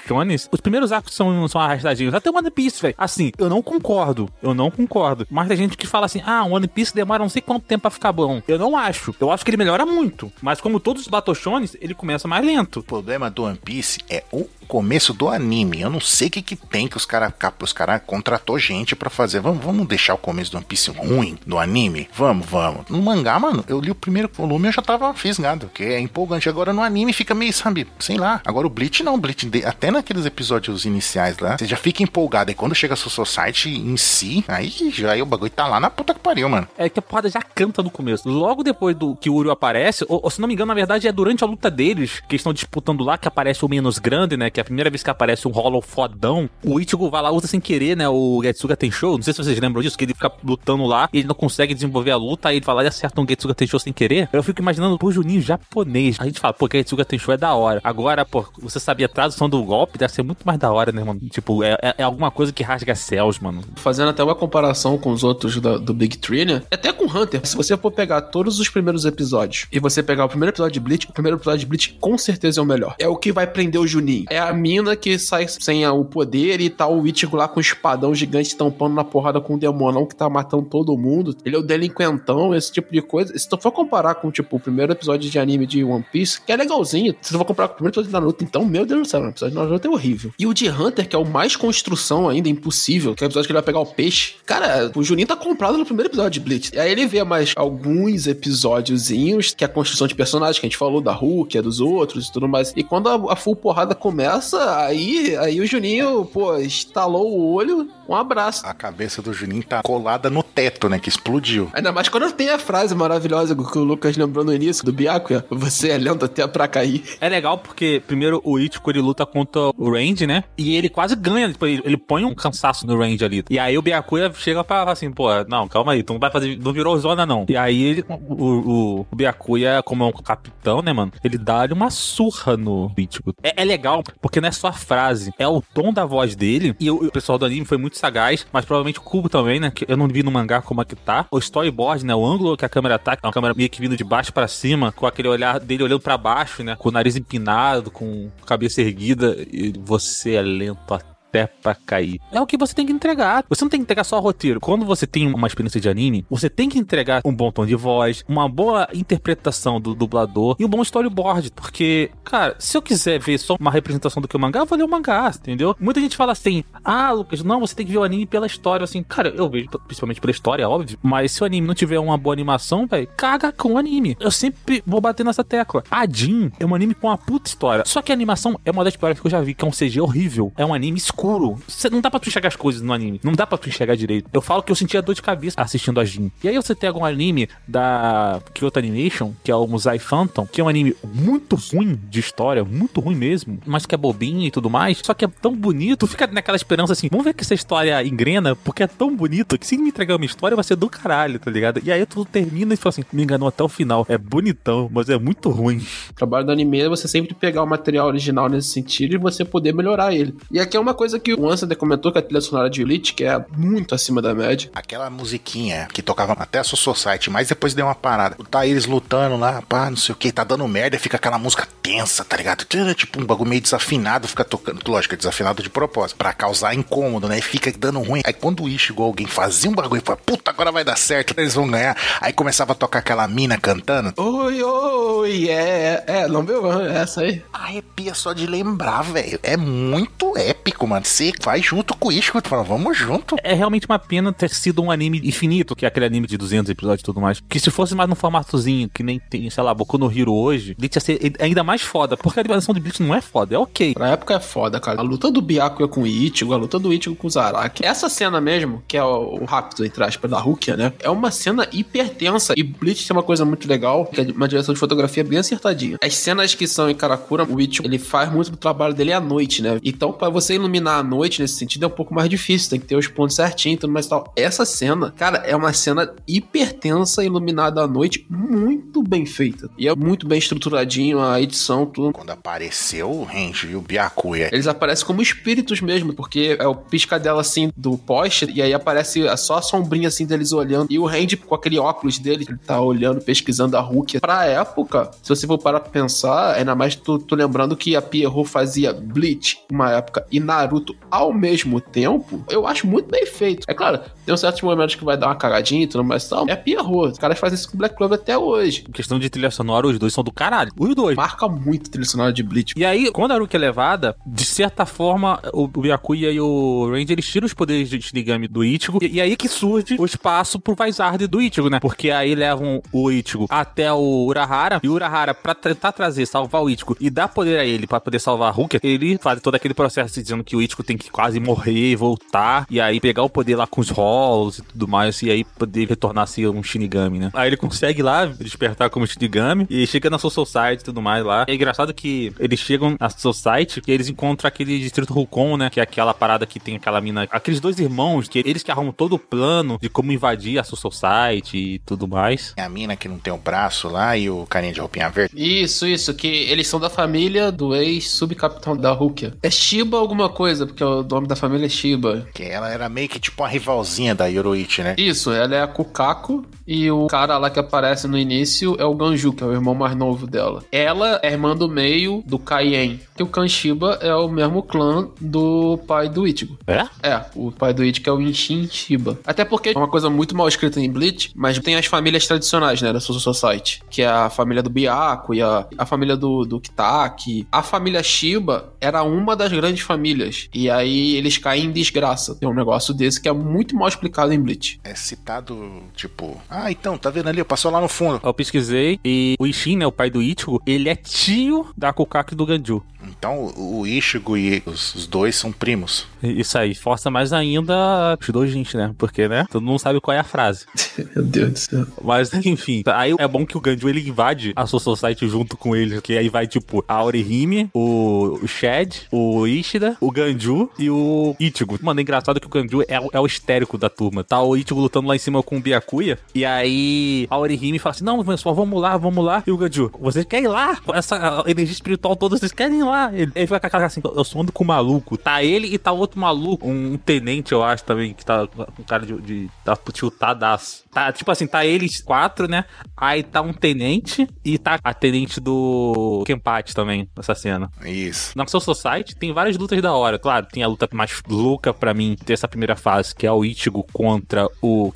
os primeiros arcos são, são arrastadinhos. Até o One Piece, velho. Assim, eu não concordo. Eu não concordo. Mas tem gente que fala assim: ah, o One Piece demora não sei quanto tempo pra ficar bom. Eu não acho. Eu acho que ele melhora muito. Mas como todos os Battle ele começa mais lento. O problema do One Piece é o começo do anime. Eu não sei o que, que tem que os caras os cara contratou gente pra fazer. Vamos, vamos deixar o começo do One Piece ruim do anime? Vamos, vamos. No mangá, mano, eu li o primeiro volume e eu já tava fisgado, que é empolgante. Agora no anime fica meio, sabe, sei lá. Agora o Bleach não, Bleach, até naqueles episódios iniciais lá, você já fica empolgado. E quando chega a sua Society em si, aí já aí o bagulho tá lá na puta que pariu, mano. É que a porrada já canta no começo. Logo depois do que o Uru aparece, ou, ou se não me engano, na verdade é durante a luta deles, que estão disputando lá, que aparece o menos grande, né? Que que é a primeira vez que aparece um Hollow fodão, o Ichigo vai lá, usa sem querer, né, o Getsuga Tensho, não sei se vocês lembram disso, que ele fica lutando lá e ele não consegue desenvolver a luta, aí ele vai lá e acerta um Getsuga Tensho sem querer. Eu fico imaginando pro Juninho japonês. A gente fala, pô, Getsuga Tensho é da hora. Agora, pô, você sabia a tradução do golpe, deve ser muito mais da hora, né, mano? Tipo, é, é- é alguma coisa que rasga céus, mano. Fazendo até uma comparação com os outros do Big Tree, né? Até com Hunter. Se você for pegar todos os primeiros episódios e você pegar o primeiro episódio de Bleach, o primeiro episódio de Bleach com certeza é o melhor. É o que vai prender o Juninho. É a mina que sai sem o poder e tá o Ichigo lá com o espadão gigante tampando na porrada com o demonão que tá matando todo mundo. Ele é o delinquentão, esse tipo de coisa. Se tu for comparar com, tipo, o primeiro episódio de anime de One Piece, que é legalzinho. Se tu for comparar com o primeiro episódio de Naruto, então, meu Deus do céu, o episódio de Naruto é horrível. E o de Hunter, que é o mais construção ainda, impossível, que é o episódio que ele vai pegar o peixe. Cara, o Juninho tá comprado no primeiro episódio de Bleach. E aí ele vê mais alguns episódiozinhos, que é a construção de personagens, que a gente falou da Hulk, é dos outros e tudo mais. E quando a, a full porrada começa, aí, aí o Juninho, pô, estalou o olho, um abraço. A cabeça do Juninho tá colada no teto, né? Que explodiu. Ainda mais quando tem a frase maravilhosa que o Lucas lembrou no início do Byakuya, você é lento até pra cair. É legal porque, primeiro, o Ichigo ele luta contra o Range, né? E ele quase ganha. Tipo, ele, ele põe um cansaço no Range ali. E aí o Byakuya chega pra falar assim, pô, não, calma aí, tu não vai fazer. Não virou zona, não. E aí ele, o, o, o Byakuya, como é um capitão, né, mano? Ele dá-lhe uma surra no Ichigo. É, é legal, porque não é só a frase, é o tom da voz dele. E o, o pessoal do anime foi muito sagaz, mas provavelmente o Kubo também, né? Que eu não vi no mangá como é que tá. O storyboard, né? O ângulo que a câmera tá, é uma câmera meio que vindo de baixo pra cima, com aquele olhar dele olhando pra baixo, né? Com o nariz empinado, com a cabeça erguida. E você é lento até pra cair. É o que você tem que entregar. Você não tem que entregar só roteiro. Quando você tem uma experiência de anime, você tem que entregar um bom tom de voz, uma boa interpretação do dublador e um bom storyboard. Porque, cara, se eu quiser ver só uma representação do que o mangá, eu vou ler o mangá, entendeu? Muita gente fala assim: ah, Lucas, não, você tem que ver o anime pela história. Assim, cara, eu vejo principalmente pela história, óbvio. Mas se o anime não tiver uma boa animação, velho, caga com o anime. Eu sempre vou bater nessa tecla. A Jin é um anime com uma puta história. Só que a animação é uma das piores que eu já vi, que é um CG horrível. É um anime escuro. Cê, não dá pra tu enxergar as coisas no anime. Não dá pra tu enxergar direito. Eu falo que eu sentia dor de cabeça assistindo a Jin. E aí você tem algum anime da Kyoto Animation, que é o Musai Phantom, que é um anime muito ruim de história, muito ruim mesmo, mas que é bobinho e tudo mais. Só que é tão bonito, fica naquela esperança assim, vamos ver que essa história engrena, porque é tão bonito que se me entregar uma história vai ser do caralho, tá ligado? E aí tudo termina e fala assim, me enganou até o final. É bonitão, mas é muito ruim. O trabalho do anime é você sempre pegar o material original nesse sentido e você poder melhorar ele. E aqui é uma coisa que o Ansem comentou que a trilha sonora de Elite, que é muito acima da média. Aquela musiquinha que tocava até a Soul Society, mas depois deu uma parada. Tá eles lutando lá, pá, não sei o que, tá dando merda, fica aquela música tensa, tá ligado? Tipo um bagulho meio desafinado, fica tocando. Lógico, é desafinado de propósito, pra causar incômodo, né? E fica dando ruim. Aí quando o Ichigo, alguém fazia um bagulho e fala, puta, agora vai dar certo, eles vão ganhar. Aí começava a tocar aquela mina cantando. Oi, oi, é, é, não viu? Essa aí. Arrepia só de lembrar, velho. É muito épico, mano. Você vai junto com o tu fala, vamos junto. É realmente uma pena ter sido um anime infinito, que é aquele anime de 200 episódios e tudo mais. Que se fosse mais num formatozinho, que nem tem, sei lá, Boku no Hero hoje, Bleach ia ser ainda mais foda, porque a animação de Bleach não é foda, é ok. Na época é foda, cara. A luta do Byakuya com o Ichigo, a luta do Ichigo com o Zaraki. Essa cena mesmo, que é o, o rápido, entre aspas, da Rukia, né? É uma cena hipertensa. E Bleach tem uma coisa muito legal, que é uma direção de fotografia bem acertadinha. As cenas que são em Karakura, o Ichigo, ele faz muito do trabalho dele à noite, né? Então, pra você iluminar a noite nesse sentido, é um pouco mais difícil. Tem que ter os pontos certinhos e tudo mais e tal. Essa cena, cara, é uma cena hipertensa, iluminada à noite, muito bem feita. E é muito bem estruturadinho, a edição, tudo. Quando apareceu o Renji e o Byakuya, Eles aparecem como espíritos mesmo, porque é o piscadela assim do poste, e aí aparece só a sombrinha assim deles olhando. E o Randy com aquele óculos dele, ele tá olhando, pesquisando a Hulk. Pra época, se você for parar pra pensar, ainda mais tu, tu lembrando que a Pierrot fazia Bleach uma época e Naruto ao mesmo tempo, eu acho muito bem feito. É claro, tem uns certos momentos que vai dar uma cagadinha e tudo mais tal. É Pierrot. Os caras fazem isso com Black Clover até hoje. Em questão de trilha sonora, os dois são do caralho. Os dois. Marca muito a trilha sonora de Bleach. E aí, quando a Aruki é levada, de certa forma, o o Byakuya e o Ranger eles tiram os poderes de Shinigami do Ichigo. E, e aí que surge o espaço pro Vizard do Ichigo, né? Porque aí levam o Ichigo até o Urahara. E o Urahara, pra tentar trazer, salvar o Ichigo e dar poder a ele pra poder salvar a Rukia, ele faz todo aquele processo dizendo que o Ichigo Ichigo tem que quase morrer, voltar, e aí pegar o poder lá com os Halls e tudo mais, e aí poder retornar a ser um Shinigami, né? Aí ele consegue lá despertar como Shinigami, e chega na Soul Society e tudo mais lá. É engraçado que eles chegam na Soul Society e eles encontram aquele distrito Rukon, né? Que é aquela parada que tem aquela mina. Aqueles dois irmãos, que eles que arrumam todo o plano de como invadir a Soul Society e tudo mais. É a mina que não tem o braço lá e o carinha de roupinha verde. Isso, isso, que eles são da família do ex-subcapitão da Rukia. É Shiba alguma coisa, porque o nome da família é Shiba. Que ela era meio que tipo uma rivalzinha da Yoroichi, né? Isso, ela é a Kukaku e o cara lá que aparece no início é o Ganju, que é o irmão mais novo dela. Ela é irmã do meio do Kaien, que o Kanshiba é o mesmo clã do pai do Ichigo. É? É, o pai do Ichigo é o Inshin Shiba. Até porque é uma coisa muito mal escrita em Bleach, mas tem as famílias tradicionais, né, da Soul Society, que é a família do Byaku e a, a família do, do Kitaki. A família Shiba era uma das grandes famílias, e aí eles caem em desgraça. Tem um negócio desse que é muito mal explicado em Bleach. É citado, tipo, ah, então, tá vendo ali? Passou lá no fundo. Eu pesquisei e o Ishin, né, o pai do Ichigo, ele é tio da Kukaku e do Ganju. Então, o Ichigo e os, os dois são primos. Isso aí, força mais ainda os dois gente, né? Porque, né? Todo mundo sabe qual é a frase. Meu Deus do céu. Mas, enfim, aí é bom que o Ganju ele invade a Soul Society junto com ele, que aí vai, tipo, a Orihime, o, o Shed, o Ishida, o Ganju e o Ichigo. Mano, é engraçado que o Ganju é, o- é o histérico da turma. Tá o Ichigo lutando lá em cima com o Byakuya, e aí a Orihime fala assim, não, pessoal, vamos lá, vamos lá. E o Ganju, vocês querem ir lá? Com essa energia espiritual toda, vocês querem ir lá? Ele, ele fica com a cara assim, eu sou ando com o maluco. Tá ele e tá outro maluco, um tenente, eu acho, também, que tá com cara de, de tá tiltadaço. Tá, tipo assim, tá eles quatro, né? Aí tá um tenente e tá a tenente do Kenpachi também, nessa cena. Isso. Na Soul Society tem várias lutas da hora. Claro, tem a luta mais louca pra mim dessa primeira fase, que é o Ichigo contra o.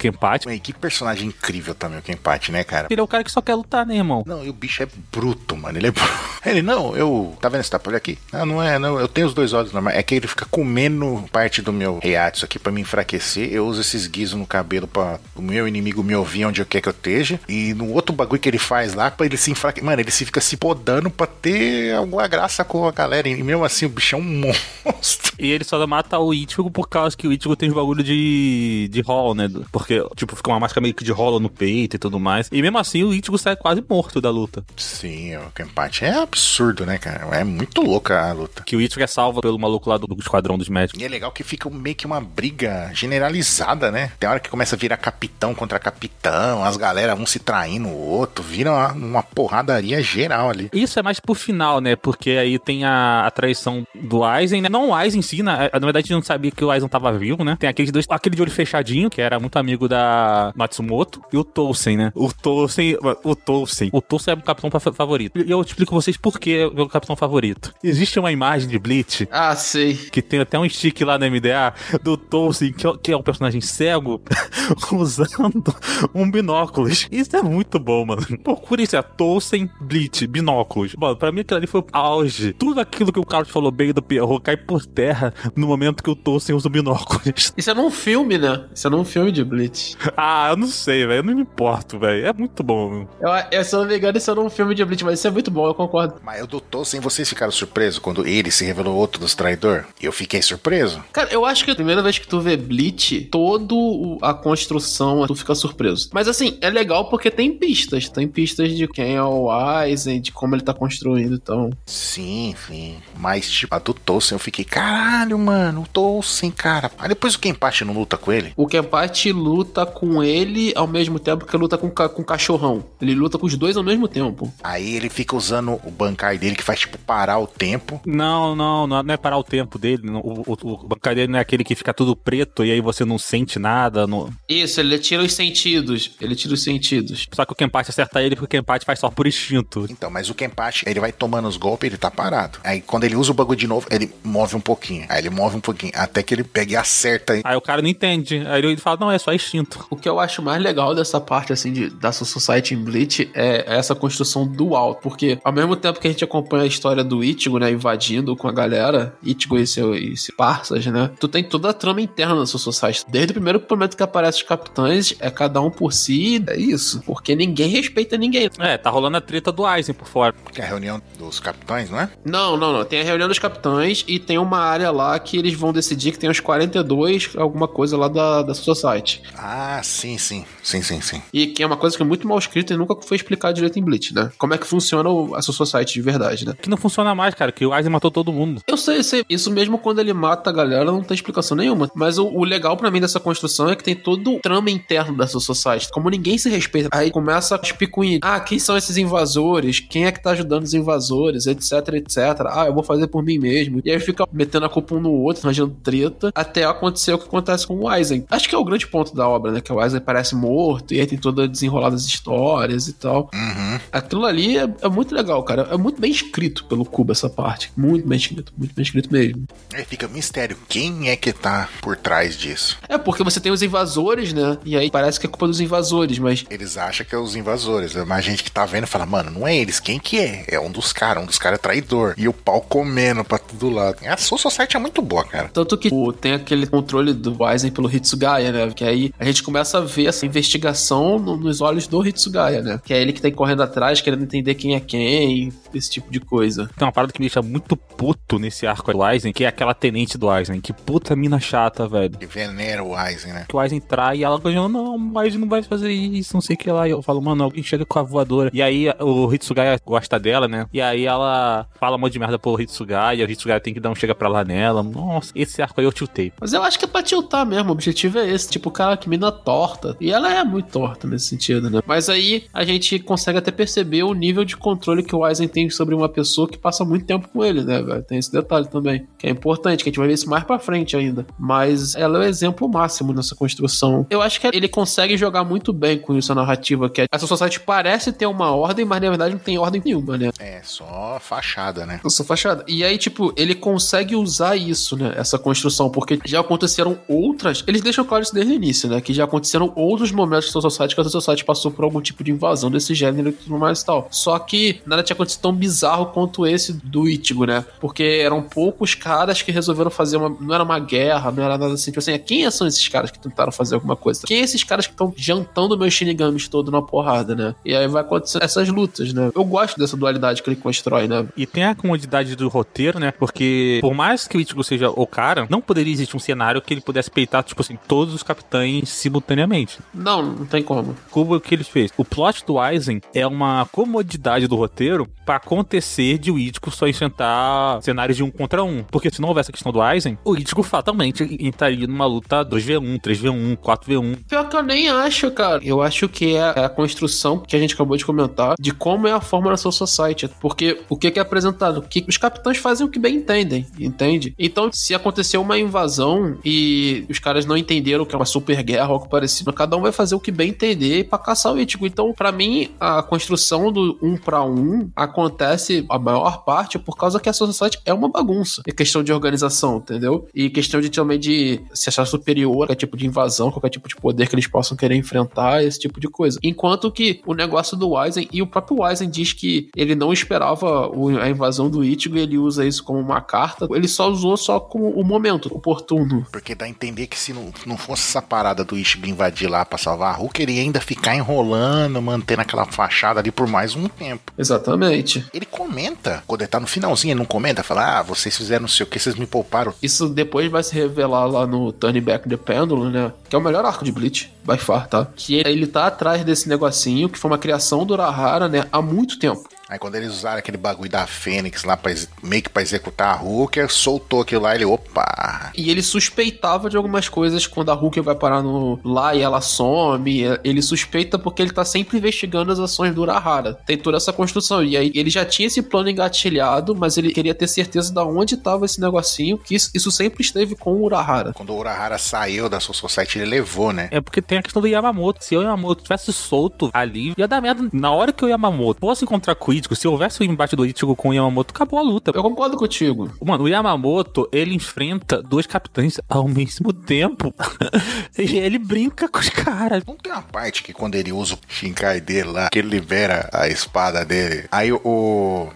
Ué, que personagem incrível também o Kenpachi, né, cara? Ele é o cara que só quer lutar, né, irmão? Não, e o bicho é bruto, mano. Ele é bruto. Ele, não, eu. Tá vendo esse tapa? Olha aqui. Não, não é, não. Eu tenho os dois olhos normais. É que ele fica comendo parte do meu Reiatsu aqui pra me enfraquecer. Eu uso esses guizos no cabelo pra o meu inimigo me ouvir onde eu quer que eu esteja. E no outro bagulho que ele faz lá, pra ele se enfraquecer. Mano, ele se fica se podando pra ter alguma graça com a galera. E mesmo assim, o bicho é um monstro. E ele só mata o Ichigo por causa que o Ichigo tem os bagulho de, de holo, né? Porque, tipo, fica uma máscara meio que de holo no peito e tudo mais. E mesmo assim, o Ichigo sai quase morto da luta. Sim, o Kenpachi é absurdo, né, cara? É muito louca a luta. Que o Ichigo é salvo pelo maluco lá do, do esquadrão dos médicos. E é legal que fica meio que uma briga generalizada, né? Tem hora que começa a virar capitão contra capitão, as galera um se traindo o outro, vira uma, uma porradaria geral ali. Isso é mais pro final, né? Porque aí tem a, a traição do Aizen, né? Não o Aizen em si, né? Na verdade, a gente não sabia que o Aizen tava vivo, né? Tem aqueles dois, aquele de olho fechadinho, que era muito amigo da Matsumoto, e o Tolsen, né? O Tolsen, o Tolsen. O Tolsen é o capitão fa- favorito. E eu explico vocês por que é o meu capitão favorito. Existe uma imagem de Bleach Ah, sei. que tem até um stick lá no MDA do Tolkien, que, é- que é um personagem cego, usando um binóculos. Isso é muito bom, mano. Procura isso, é Tolkien Bleach, binóculos. Mano, pra mim aquilo ali foi o auge. Tudo aquilo que o Carlos falou bem do Pierrot cai por terra no momento que o Tolkien usa o binóculos. Isso é num filme, né? Isso é num filme de Bleach. ah, eu não sei, velho. Eu não me importo, velho. É muito bom. Eu, eu, se eu não me engano, isso é num filme de Bleach, mas isso é muito bom, eu concordo. Mas eu doutor, sem vocês ficaram surpresos quando ele se revelou outro dos traidor? Eu fiquei surpreso. Cara, eu acho que a primeira vez que tu vê Bleach, todo o- a construção, tu fica surpreso. Mas assim, é legal porque tem pistas. Tem pistas de quem é o Aizen, de como ele tá construindo, então... Sim, sim. Mas, tipo, a do Tolkien eu fiquei, caralho, mano, o Tolkien, cara. Aí depois o Kenpachi não luta com ele? O Kenpachi luta com ele ao mesmo tempo que luta com, ca- com o cachorrão. Ele luta com os dois ao mesmo tempo. Aí ele fica usando o bancai dele que faz, tipo, parar o tempo. Não, não, não é parar o tempo dele. não. O, o, o bancário dele não é aquele que fica tudo preto e aí você não sente nada. não- Isso, ele tira os sentidos. Ele tira os sentidos. Só que o Kenpachi acerta ele porque o Kenpachi faz só por instinto. Então, mas o Kenpachi, ele vai tomando os golpes, ele tá parado. Aí quando ele usa o bagulho de novo, ele move um pouquinho. Aí ele move um pouquinho, até que ele pega e acerta. Aí o cara não entende. Aí ele fala, não, é só instinto. O que eu acho mais legal dessa parte, assim, de, da Society em Bleach é essa construção dual. Porque, ao mesmo tempo que a gente acompanha a história do Ichigo, né, invadindo com a galera, Ichigo e seu e seu parças, né? Tu tem toda a trama interna da Soul Society. Desde o primeiro momento que aparece os capitães, é cada um por si, é isso. Porque ninguém respeita ninguém. É, tá rolando a treta do Aizen por fora. Que é a reunião dos capitães, não é? Não, não, não. Tem a reunião dos capitães e tem uma área lá que eles vão decidir que tem os 42, alguma coisa lá da, da Society. Ah, sim, sim. Sim, sim, sim. E que é uma coisa que é muito mal escrita e nunca foi explicado direito em Bleach, né? Como é que funciona o- a Society de verdade, né? Que não funciona mais, cara, que o Aizen matou todo mundo. Eu sei, sei. Isso mesmo quando ele mata a galera, não tem explicação nenhuma. Mas o, o legal pra mim dessa construção é que tem todo o trama interno dessa society. Como ninguém se respeita, aí começa a espicuinha. Ah, quem são esses invasores? Quem é que tá ajudando os invasores? Etc, etc. Ah, eu vou fazer por mim mesmo. E aí fica metendo a culpa um no outro, arranjando treta, até acontecer o que acontece com o Aizen. Acho que é o grande ponto da obra, né? Que o Aizen parece morto e aí tem toda desenrolada as histórias e tal. Uhum. Aquilo ali é, é muito legal, cara. É muito bem escrito pelo Cuba essa parte. Muito bem escrito, muito bem escrito mesmo. Aí fica mistério. Quem é que tá por trás disso? É porque você tem os invasores, né? E aí parece que é culpa dos invasores, mas Eles acham que é os invasores. Mas a gente que tá vendo fala, mano, não é eles. Quem que é? É um dos caras. Um dos caras é traidor. E o pau comendo pra todo lado. A Soul Society é muito boa, cara. tanto que pô, tem aquele controle do Aizen pelo Hitsugaya, né? Que aí a gente começa a ver essa investigação no- nos olhos do Hitsugaya, né? Que é ele que tá correndo atrás, querendo entender quem é quem, esse tipo de coisa. Tem uma parada que me deixa muito puto nesse arco do Aizen, que é aquela tenente do Aizen. Que puta mina chata, velho. Que venera o Aizen, né? Que o Aizen trai e ela ganhou, não, o Aizen não vai fazer isso, não sei o que lá. E eu falo, mano, alguém chega com a voadora. E aí o Hitsugaya gosta dela, né? E aí ela fala um monte de merda pro Hitsugaya, o Hitsugaya tem que dar um chega pra lá nela. Nossa, esse arco aí eu tiltei. Mas eu acho que é pra tiltar mesmo, o objetivo é esse. Tipo, cara, que mina torta. E ela é muito torta nesse sentido, né? Mas aí a gente consegue até perceber o nível de controle que o Aizen tem sobre uma pessoa que passa muito tempo com ele, né, velho? Tem esse detalhe também, que é importante, que a gente vai ver isso mais pra frente ainda. Mas ela é o exemplo máximo nessa construção. Eu acho que ele consegue jogar muito bem com isso a narrativa, que é, essa society parece ter uma ordem, mas na verdade não tem ordem nenhuma, né? É só fachada, né? Essa fachada. E aí, tipo, ele consegue usar isso, né? Essa construção, porque já aconteceram outras. Eles deixam claro isso desde o início, né? Que já aconteceram outros momentos da Society que a Society passou por algum tipo de invasão desse gênero e tudo mais e tal. Só que nada tinha acontecido tão bizarro quanto esse do Ichigo, né? Porque eram poucos caras que resolveram fazer uma. Não era uma guerra, não era nada assim. Tipo assim, quem são esses caras que tentaram fazer alguma coisa? Quem é esses caras que estão jantando meus Shinigamis todo na porrada, né? E aí vai acontecer essas lutas, né? Eu gosto dessa dualidade que ele constrói, né? E tem a comodidade do roteiro, né? Porque por mais que o Ichigo seja o cara, não poderia existir um cenário que ele pudesse peitar, tipo assim, todos os capitães simultaneamente. Não, não tem como. Como o que ele fez? O plot do Aizen é uma comodidade do roteiro pra acontecer de o Ichigo só enfrentar cenários de um contra um. Porque se não houvesse a questão do Aizen, o Ichigo fatalmente entraria numa luta 2v1, 3v1, 4v1. Pior que eu nem acho, cara. Eu acho que é a construção que a gente acabou de comentar de como é a forma da Soul Society. Porque o que é apresentado? Que os capitães fazem o que bem entendem, entende? Então, se aconteceu uma invasão e os caras não entenderam que é uma super guerra ou algo parecido, cada um vai fazer o que bem entender pra caçar o Ichigo. Então, pra mim, a construção do um pra um acontece a maior parte por causa que a Society é uma bagunça. É questão de organização, entendeu? E questão de também de se achar superior a qualquer tipo de invasão, qualquer tipo de poder que eles possam querer enfrentar, esse tipo de coisa. Enquanto que o negócio do Aizen, e o próprio Aizen diz que ele não esperava a invasão do Ichigo, e ele usa isso como uma carta, ele só usou só como o momento oportuno. Porque dá a entender que se não, não fosse essa parada do Ichigo invadir lá pra salvar a Hulk, ele ia ainda ficar enrolando, mantendo aquela fachada ali por mais um tempo. Exatamente. Ele comenta, quando tá no finalzinho, ele não comenta, fala, ah, vocês fizeram não sei o que, vocês me pouparam. Isso depois vai se revelar lá no Turn Back the Pendulum, né? Que é o melhor arco de Bleach, by far, tá? Que ele tá atrás desse negocinho, que foi uma criação do Urahara, né? Há muito tempo. Aí quando eles usaram aquele bagulho da Fênix lá, pra, meio que pra executar a Hulk, soltou aquilo lá, ele, opa, E ele suspeitava de algumas coisas quando a Hulk vai parar no lá e ela some. Ele suspeita porque ele tá sempre investigando as ações do Urahara. Tem toda essa construção. E aí ele já tinha esse plano engatilhado, mas ele queria ter certeza de onde tava esse negocinho, que isso, isso sempre esteve com o Urahara. quando o Urahara saiu da Soul Society, ele levou, né? É porque tem a questão do Yamamoto. Se o Yamamoto tivesse solto ali, ia dar merda. Na hora que o Yamamoto fosse encontrar com o Ichigo. Se houvesse o embate do Ichigo com o Yamamoto, acabou a luta. Eu concordo contigo. Mano, o Yamamoto, ele enfrenta dois capitães ao mesmo tempo. e ele brinca com os caras. Não tem uma parte que quando ele usa o Shinkai dele lá, que ele libera a espada dele. Aí o, o,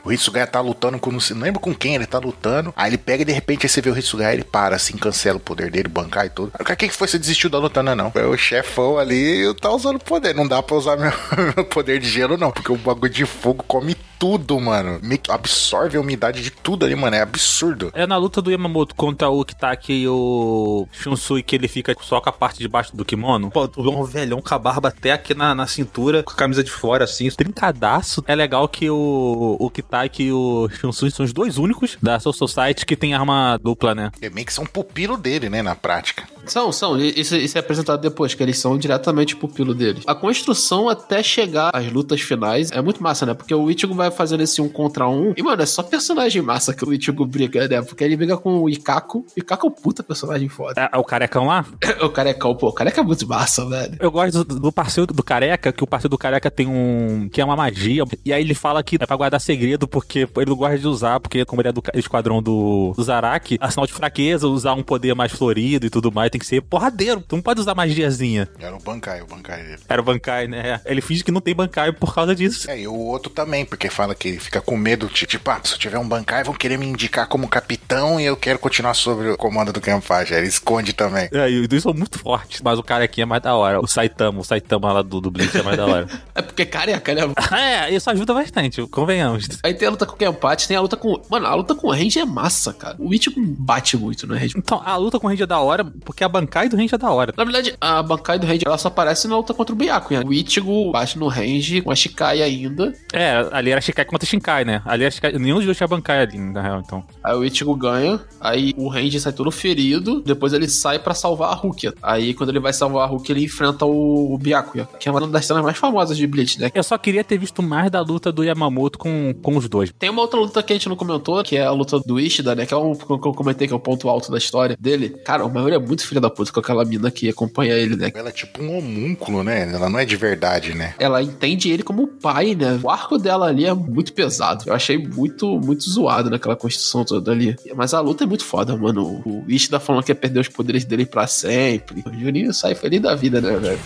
tá lutando com. Não lembro com quem ele tá lutando. Aí ele pega e de repente aí você vê o Hitsugaya, ele para assim, cancela o poder dele, bancar e tudo. O que que foi? Você desistiu da luta? Não, não. O chefão ali tá usando poder. Não dá pra usar meu, meu poder de gelo, não. Porque o bagulho de fogo come tudo, mano. Meio que absorve a umidade de tudo ali, mano. É absurdo. É na luta do Yamamoto contra o Kitaki e o Shunsui que ele fica só com a parte de baixo do kimono. Pô, um velhão com a barba até aqui na, na cintura, com a camisa de fora, assim. Trincadaço. É legal que o, o Kitaki e o Shunsui são os dois únicos da Soul Society que tem arma dupla, né? É meio que são pupilo dele, né, na prática. São, são. E- Isso, isso é apresentado depois, que eles são diretamente pupilo deles. A construção até chegar às lutas finais é muito massa, né? Porque o Ichigo vai fazendo esse um contra um. E, mano, é só personagem massa que o Ichigo briga, né? Porque ele briga com o Ikako. O Ikako é um puta personagem foda. É, é o carecão lá? o carecão, pô, o careca é muito massa, velho. Eu gosto do, do parceiro do Careca, que o parceiro do Careca tem um... que é uma magia. E aí ele fala que é pra guardar segredo, porque ele não gosta de usar, porque como ele é do esquadrão do, do Zaraki, a sinal de fraqueza, usar um poder mais florido e tudo mais, tem que ser porradeiro. Tu não pode usar magiazinha. Era o Bankai, o Bankai dele. Era o Bankai, né? Ele finge que não tem Bankai por causa disso. É, e o outro também, porque fala que ele fica com medo, de, tipo, ah, se eu tiver um Bankai, vão querer me indicar como capitão e eu quero continuar sobre o comando do Kenpachi. Aí Ele esconde também. É, e os dois são muito fortes, mas o cara aqui é mais da hora. O Saitama, o Saitama lá do, do Bleach é mais da hora. É porque careca, né? é, isso ajuda bastante, convenhamos. Aí tem a luta com o Kenpachi, tem a luta com. Mano, a luta com o Range é massa, cara. O Ichigo bate muito no Range. Então, a luta com o Range é da hora, porque a Bankai do Range é da hora. Na verdade, a Bankai do Range ela só aparece na luta contra o Byakuya. O Ichigo bate no Range com a Shikai ainda. É, ali era Shikai contra Shinkai, né? Ali era Shikai, nenhum dos dois tinha Bankai ali, na real, então. Aí o Ichigo ganha, aí o Range sai todo ferido, depois ele sai pra salvar a Rukia. Aí quando ele vai salvar a Rukia, ele enfrenta o, o Byakuya, que é uma das cenas mais famosas de Bleach, né? Eu só queria ter visto mais da luta do Yamamoto com, com os dois. Tem uma outra luta que a gente não comentou, que é a luta do Ishida, né? Que é o que eu comentei, que é o ponto alto da história dele. Cara, o Maori é muito filho da puta com aquela mina que acompanha ele, né? Ela é tipo um homúnculo, né? Ela não é de verdade, né? Ela entende ele como pai, né? O arco dela ali é muito pesado. Eu achei muito, muito zoado naquela construção toda ali. Mas a luta é muito foda, mano. O Ishida falando que ia perder os poderes dele pra sempre. O Juninho sai feliz da vida, né, velho?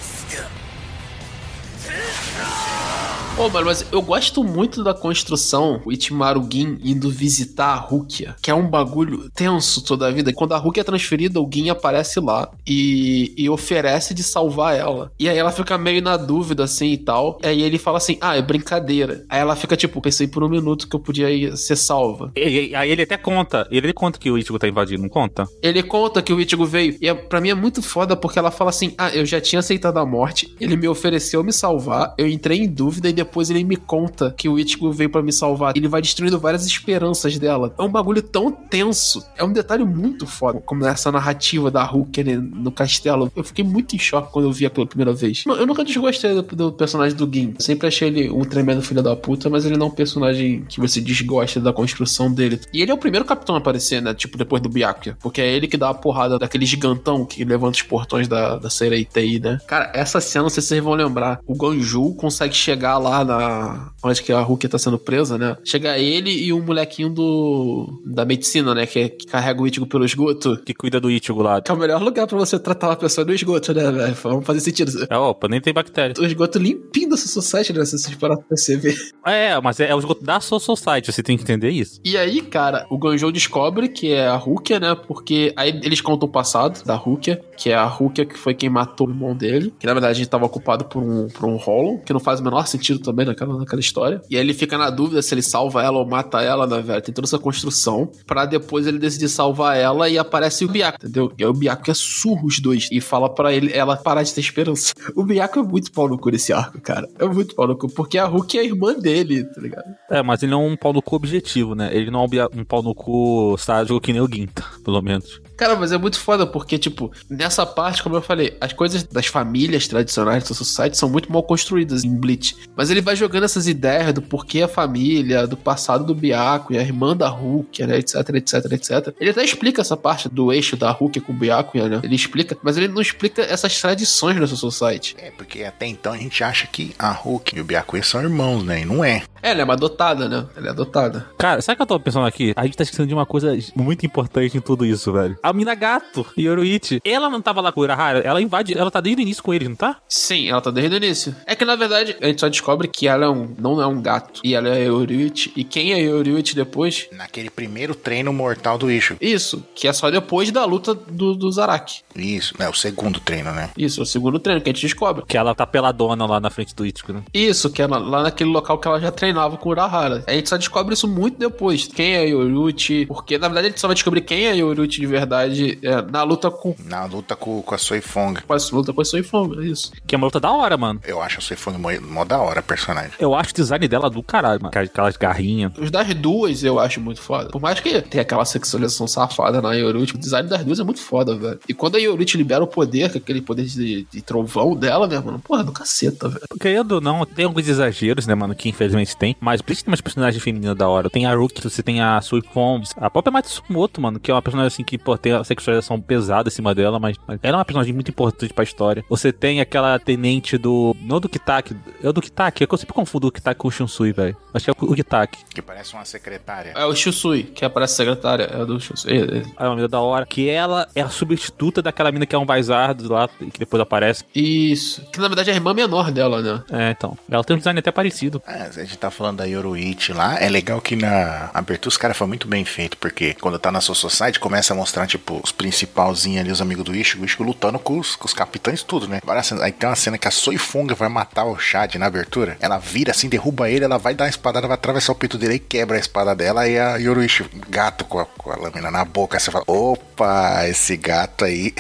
Pô, mano, mas eu gosto muito da construção, o Ichimaru Gin indo visitar a Rukia, que é um bagulho tenso toda a vida. Quando a Rukia é transferida, o Gin aparece lá e, e oferece de salvar ela. E aí ela fica meio na dúvida, assim, e tal. E aí ele fala assim, ah, é brincadeira. Aí ela fica tipo, pensei por um minuto que eu podia ser salva. E- aí ele até conta, ele conta que o Ichigo tá invadindo, não conta? Ele conta que o Ichigo veio. E é, pra mim é muito foda porque ela fala assim: Ah, eu já tinha aceitado a morte. Ele me ofereceu me salvar. Eu entrei em dúvida e depois ele me conta que o Ichigo veio pra me salvar. Ele vai destruindo várias esperanças dela. É um bagulho tão tenso. É um detalhe muito foda. Como essa narrativa da Hulk né, no castelo. Eu fiquei muito em choque quando eu vi pela primeira vez. Eu nunca desgostei do, do personagem do Gin. Sempre achei ele um tremendo filho da puta, mas ele não é um personagem que você desgosta da construção dele. E ele é o primeiro capitão a aparecer, né? Tipo, depois do Byakuya. Porque é ele que dá a porrada daquele gigantão que levanta os portões da, da Sereitei, né? Cara, essa cena, não sei se vocês vão lembrar. O Ganju consegue chegar lá na. Onde que a Rukia tá sendo presa, né? Chega ele e um molequinho do. da medicina, né? Que, é- que carrega o Ichigo pelo esgoto. Que cuida do Ichigo lá. Que é o melhor lugar pra você tratar uma pessoa no esgoto, né, velho? Vamos fazer sentido. É, opa, nem tem bactéria. O esgoto limpinho da Society, né? Se vocês parar pra perceber. É, mas é, é o esgoto da Soul Society, você tem que entender isso. E aí, cara, o Ganjou descobre que é a Rukia, né? Porque aí eles contam o passado da Rukia, que é a Rukia que foi quem matou o irmão dele, que na verdade a gente tava ocupado por um, por um Hollow, que não faz o menor sentido também naquela, naquela história. E aí ele fica na dúvida se ele salva ela ou mata ela, né, velho? Tem toda essa construção, pra depois ele decidir salvar ela e aparece o Byaku, entendeu? E aí o Byaku é surro os dois e fala pra ele, ela parar de ter esperança. O Byaku é muito pau no cu nesse arco, cara. É muito pau no cu, porque a Rukia é a irmã dele, tá ligado? É, mas ele não é um pau no cu objetivo, né? Ele não é um pau no cu sádico que nem o Ginta, pelo menos. Cara, mas é muito foda, porque, tipo, nessa parte, como eu falei, as coisas das famílias tradicionais do Society são muito mal construídas em Bleach. Mas ele vai jogando essas ideias do porquê a família, do passado do Byakuya, a irmã da Rukia, né, etc, etc, etc. Ele até explica essa parte do eixo da Rukia com o Byakuya, né? Ele explica, mas ele não explica essas tradições da Society. É, porque até então a gente acha que a Hulk e o Byakuya são irmãos, né? E não é. É, ela é uma adotada, né? Ela é adotada. Cara, sabe o que eu tô pensando aqui? A gente tá esquecendo de uma coisa muito importante em tudo isso, velho. A mina gato, Yoruichi, ela não tava lá com o Urahara, ela invade, ela tá desde o início com ele, não tá? Sim, ela tá desde o início. É que na verdade a gente só descobre que ela é um, não é um gato. E ela é Yoruichi. E quem é Yoruichi depois? Naquele primeiro treino mortal do Ishu. Isso, que é só depois da luta do, do Zaraki. Isso, é o segundo treino, né? Isso, é o segundo treino que a gente descobre. Que ela tá peladona lá na frente do Ichigo, né? Isso, que é na- lá naquele local que ela já treinava com o Urahara. A gente só descobre isso muito depois. Quem é Yoruichi? Porque na verdade a gente só vai descobrir quem é Yoruichi de verdade é, na luta com. Na luta com, com a Soifong. Com a luta com a Soifong, é isso. Que é uma luta da hora, mano. Eu acho a Soifong mó, mó da hora, a personagem. Eu acho o design dela do caralho, mano. Aquelas garrinhas. Os das duas eu acho muito foda. Por mais que tenha aquela sexualização safada na Yoruichi, o design das duas é muito foda, velho. E quando a Yoruichi libera o poder, que aquele poder de, de trovão dela, né, mano? Porra, do caceta, velho. Querendo ou não, tem alguns exageros, né, mano, que infelizmente tem. Mas por isso tem umas personagens femininas da hora. Tem a Ruki, você tem a Sui Fombs, a própria Matsumoto, mano, que é uma personagem assim que, pô, tem a sexualização pesada em cima dela, mas, mas ela é uma personagem muito importante pra história. Você tem aquela tenente do. Não do Kitaki, é o do Kitaki, é que eu sempre confundo o Kitaki com o Shunsui, velho. Acho que é o Kitaki. Que parece uma secretária. É o Shusui, que aparece secretária. É o do Shusui. É, é. É uma mina da hora. Que ela é a substituta daquela mina que é um Vizard lá, que depois aparece. Isso. Que na verdade é a irmã menor dela, né? É, então. Ela tem um design até parecido. Ah, a gente tá falando da Yoruichi lá. É legal que na abertura os caras foi muito bem feito, porque quando tá na Soul Society começa a mostrar, tipo, os principalzinhos ali, os amigos do Ichigo, o Ichigo lutando com os, com os capitães, tudo, né? Várias cenas. Aí tem uma cena que a Soifunga vai matar o Chad na abertura. Ela vira assim, derruba ele, ela vai dar uma espadada, vai atravessar o peito dele e quebra a espada dela. E a Yoruichi, gato com a, com a lâmina na boca. Você fala, opa, esse gato aí.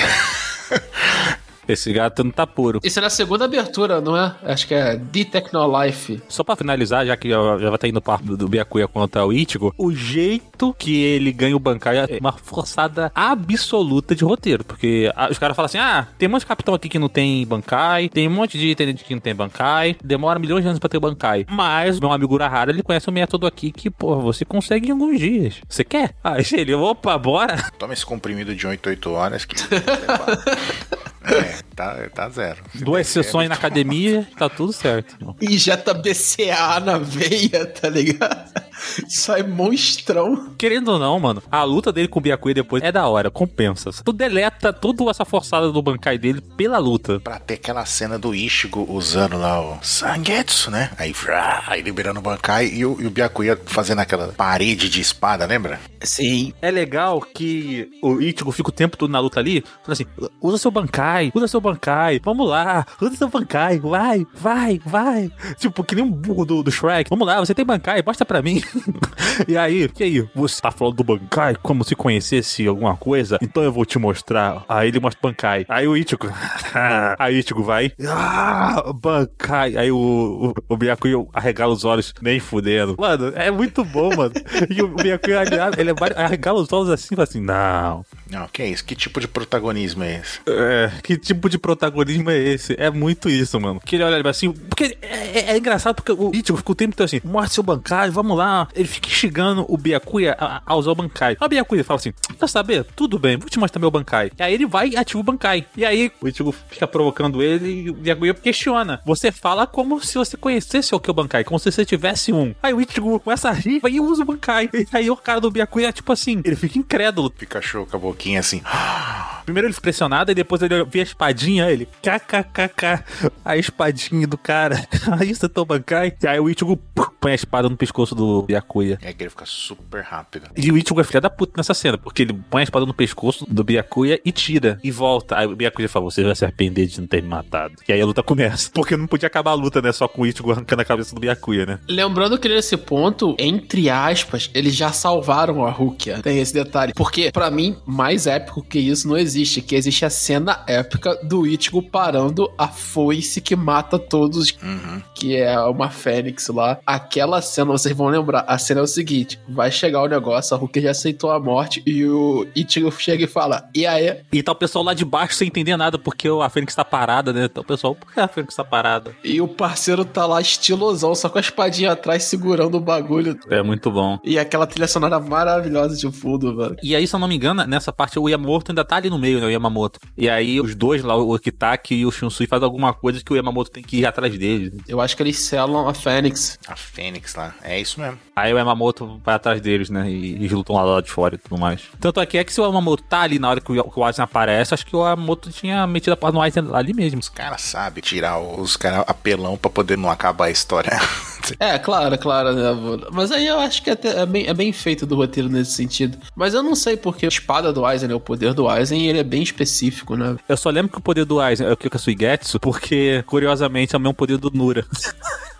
Esse gato não tá puro. Isso é na segunda abertura, não é? Acho que é The Technolife. Só pra finalizar, já que já, já vai estar indo pro do, do Byakuya contra o Ichigo, o jeito que ele ganha o Bankai é uma forçada absoluta de roteiro. Porque ah, os caras falam assim: ah, tem um monte de capitão aqui que não tem Bankai, tem um monte de tenente que não tem Bankai, demora milhões de anos pra ter Bankai. Mas meu amigo Urahara, ele conhece um método aqui que, pô, você consegue em alguns dias. Você quer? Aí ele, opa, bora. Toma esse comprimido de 8, 8 horas que. é, there. Tá, tá zero. Se Duas sessões na academia, tá tudo certo. Injeta BCA na veia, tá ligado? Sai monstrão. Querendo ou não, mano, a luta dele com o Byakuya depois é da hora, compensa. Tu deleta toda essa forçada do Bankai dele pela luta. Pra ter aquela cena do Ichigo usando lá o Sangetsu, né? Aí, vrá, aí liberando o Bankai e o, e o Byakuya fazendo aquela parede de espada, lembra? Sim. É legal que o Ichigo fica o tempo todo na luta ali, falando assim, usa seu Bankai, usa seu Bankai, vamos lá, usa seu Bankai, vai, vai, vai. Tipo, que nem um burro do, do Shrek. Vamos lá, você tem Bankai, mostra pra mim. e aí, que aí? Você tá falando do Bankai como se conhecesse alguma coisa? Então eu vou te mostrar. Aí ele mostra Bankai. Aí o Ichigo, aí o Ichigo vai, ah, Bankai. Aí o, o, o Byakuya arregala os olhos, nem fudendo. Mano, é muito bom, mano. E o Byakuya, ele vai- arregala os olhos assim assim, não, Não, que é isso? Que tipo de protagonismo é esse? é, que tipo de protagonismo é esse? É muito isso, mano. Que ele olha assim, porque é, é- é engraçado porque o Ichigo fica o tempo todo assim, mostra seu bancário, vamos lá. Ele fica instigando o Byakuya a, a usar o bancário. Aí o Byakuya fala assim, quer saber? Tudo bem, vou te mostrar meu bancai. E aí ele vai e ativa o bancai. E aí o Ichigo fica provocando ele e o Byakuya questiona. Você fala como se você conhecesse o que é o bancai, como se você tivesse um. Aí o Ichigo começa a rir e usa o bancai. E aí o cara do Byakuya, tipo assim, ele fica incrédulo. Pikachu com a boquinha assim. Primeiro ele fica pressionado e depois ele vê a espadinha, ele kkkk, a espadinha do cara. Aí você toma Bankai. E aí o Ichigo pum, põe a espada no pescoço do Byakuya. É que ele fica super rápido. E o Ichigo é filha da puta nessa cena, porque ele põe a espada no pescoço do Byakuya e tira, e volta. Aí o Byakuya fala, você vai se arrepender de não ter me matado. E aí a luta começa. Porque não podia acabar a luta, né, só com o Ichigo arrancando a cabeça do Byakuya, né? Lembrando que nesse ponto, entre aspas, eles já salvaram a Rukia. Tem esse detalhe. Porque, pra mim, mais épico que isso não existe. que existe a cena épica do Ichigo parando a foice que mata todos, Uhum. que é uma fênix lá. Aquela cena, vocês vão lembrar, a cena é o seguinte, vai chegar o negócio, a Hulk já aceitou a morte e o Ichigo chega e fala, e aí? E tá o pessoal lá de baixo sem entender nada, porque a Fênix tá parada, né? Então o pessoal, por que a Fênix tá parada? E o parceiro tá lá estilosão, só com a espadinha atrás segurando o bagulho. É muito bom. E aquela trilha sonora maravilhosa de fundo, velho. E aí, se eu não me engano, nessa parte o Yamamoto ainda tá ali no meio, né? O Yamamoto. E aí os dois lá, o Kitaki e o Shunsui, fazem alguma coisa que o Yamamoto tem que ir atrás deles. Eu acho que eles selam a Fênix. A Fênix lá. É isso mesmo. Aí o Yamamoto vai atrás deles, né? E eles lutam lá, lá de fora e tudo mais. Tanto aqui é que se o Yamamoto tá ali na hora que o, que o Aizen aparece, acho que o Yamamoto tinha metido a porra no Aizen ali mesmo. Os caras sabem tirar os caras apelão pra poder não acabar a história. É, claro, claro, né? Mas aí eu acho que até é, bem, é bem feito do roteiro nesse sentido. Mas eu não sei porque a espada do Aizen, né? O poder do Aizen, ele é bem específico, né? Eu só lembro que o poder do Aizen é o Kyoka Suigetsu, porque, curiosamente, é o mesmo poder do Nura.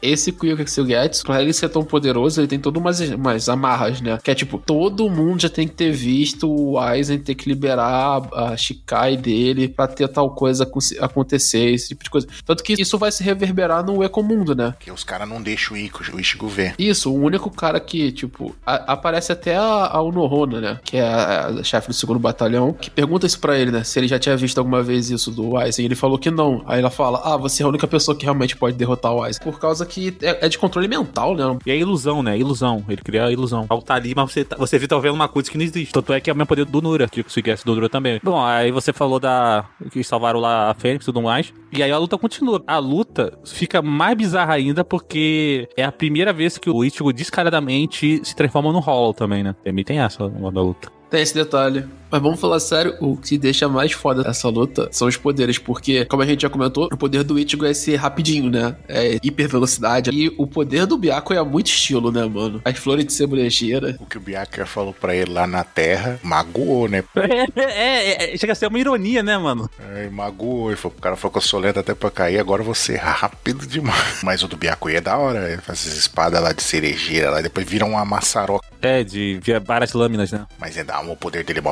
Esse Kyoka Suigetsu, pra ele ser tão poderoso, ele tem todas umas, umas amarras, né? Que é tipo, todo mundo já tem que ter visto o Aizen ter que liberar a Shikai dele pra ter tal coisa acon- acontecer, esse tipo de coisa. Tanto que isso vai se reverberar no Ecomundo, né? Porque os caras não deixam o Ichigo, o Ichigo ver. Isso, o único cara que, tipo, a- aparece até a, a Unohona, né? Que é a, a chefe do segundo batalhão, que pergunta isso pra ele, né? Se ele já tinha visto alguma vez isso do Aizen. Ele falou que não. Aí ela fala: Ah, você é a única pessoa que realmente pode derrotar o Aizen. Por causa que é, é de controle mental, né? E é ilusão, né? Ilusão. Ele cria a ilusão. Ao tá ali, mas você, tá, você tá vendo uma coisa que não existe. Tanto é que é o mesmo poder do Nura, que o Suigetsu do Nura também. Bom, aí você falou da. que salvaram lá a Fênix e tudo mais. E aí a luta continua. A luta fica mais bizarra ainda porque é a primeira vez que o Ichigo descaradamente se transforma no Hollow também, né? Também tem essa no da luta. Tem esse detalhe. Mas vamos falar sério, o que deixa mais foda essa luta são os poderes, porque, como a gente já comentou, o poder do Ichigo é ser rapidinho, né? É hiper velocidade. E o poder do Byakuya é muito estilo, né, mano? As flores de cebolejeira. O que o Byakuya falou pra ele lá na Terra, magoou, né? É, é, é, chega a ser uma ironia, né, mano? Aí magoou, ele falou, o cara ficou solento até pra cair, agora você é rápido demais. Mas o do Byakuya é da hora, ele faz essas espadas lá de cerejeira lá, depois vira uma maçaroca. É, de, de várias lâminas, né? Mas é dá o poder dele é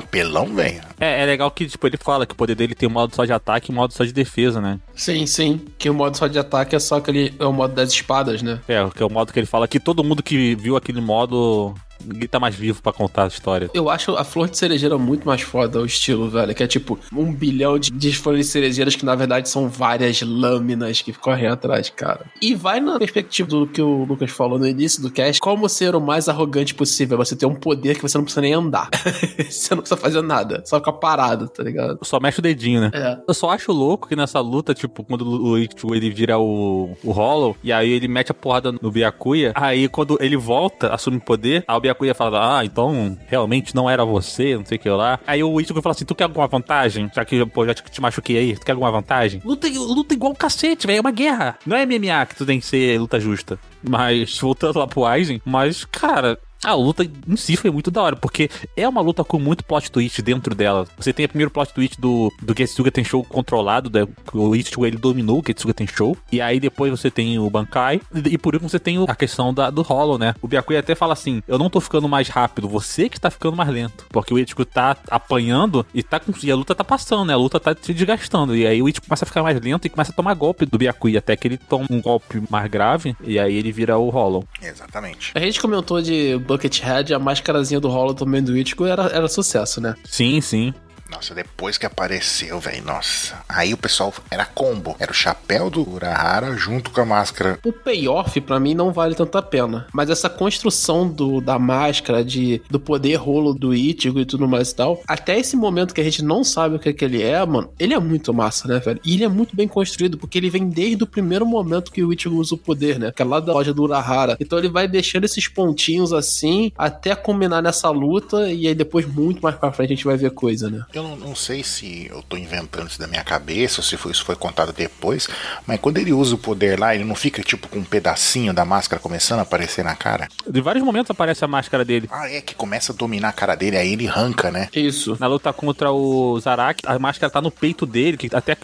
velho. É, é legal que, tipo, ele fala que o poder dele tem um modo só de ataque e um modo só de defesa, né? Sim, sim. Que o modo só de ataque é só aquele. É o modo das espadas, né? É, que é o modo que ele fala que todo mundo que viu aquele modo ninguém tá mais vivo pra contar a história. Eu acho a flor de cerejeira muito mais foda, o estilo, velho. Que é tipo um bilhão de, de flores de cerejeiras que na verdade são várias lâminas que correm atrás, cara. E vai na perspectiva do que o Lucas falou no início do cast: como ser o mais arrogante possível. Você ter um poder que você não precisa nem andar. você não precisa fazer nada. Só ficar parado, tá ligado? Só mexe o dedinho, né? É. Eu só acho louco que nessa luta, tipo, quando o Ichigo ele vira o, o Hollow, e aí ele mete a porrada no Byakuya, aí quando ele volta, assume poder, aí o Byakuya fala, ah, então realmente não era você, não sei o que lá. Aí o Ichigo fala assim, tu quer alguma vantagem? Já que, pô, já te machuquei aí, tu quer alguma vantagem? Luta, luta igual um cacete, velho, é uma guerra. Não é MMA que tu tem que ser luta justa. Mas, voltando lá pro Aizen, mas, cara, a luta em si foi muito da hora, porque é uma luta com muito plot twist dentro dela. Você tem o primeiro plot twist do, do Getsuga Tenshow controlado, né? o Ichigo ele dominou o Getsuga Tenshow, e aí depois você tem o Bankai, e, e por último você tem o- a questão da, do Hollow, né? O Byakuya até fala assim, eu não tô ficando mais rápido, você que tá ficando mais lento, porque o Ichigo tá apanhando e, tá com, e a luta tá passando, né? A luta tá se desgastando, e aí o Ichigo começa a ficar mais lento e começa a tomar golpe do Byakuya, até que ele toma um golpe mais grave, e aí ele vira o Hollow. Exatamente. A gente comentou de Buckethead, a máscarazinha do também do Ichigo era, era sucesso, né? Sim, sim. Nossa, depois que apareceu, velho, nossa. Aí o pessoal era combo. Era o chapéu do Urahara junto com a máscara. O payoff, pra mim, não vale tanto a pena. Mas essa construção do, da máscara, de, do poder rolo do Ichigo e tudo mais e tal, até esse momento que a gente não sabe o que, que ele é, mano, ele é muito massa, né, velho? E ele é muito bem construído, porque ele vem desde o primeiro momento que o Ichigo usa o poder, né? Que é lá da loja do Urahara. Então ele vai deixando esses pontinhos assim, até combinar nessa luta, e aí depois, muito mais pra frente, a gente vai ver coisa, né? Não, não sei se eu tô inventando isso da minha cabeça ou se foi- isso foi contado depois, mas quando ele usa o poder lá, ele não fica tipo com um pedacinho da máscara começando a aparecer na cara? De vários momentos aparece a máscara dele. Ah, é que começa a dominar a cara dele, aí ele arranca, né? Isso. Na luta contra o Zarak, a máscara tá no peito dele, que até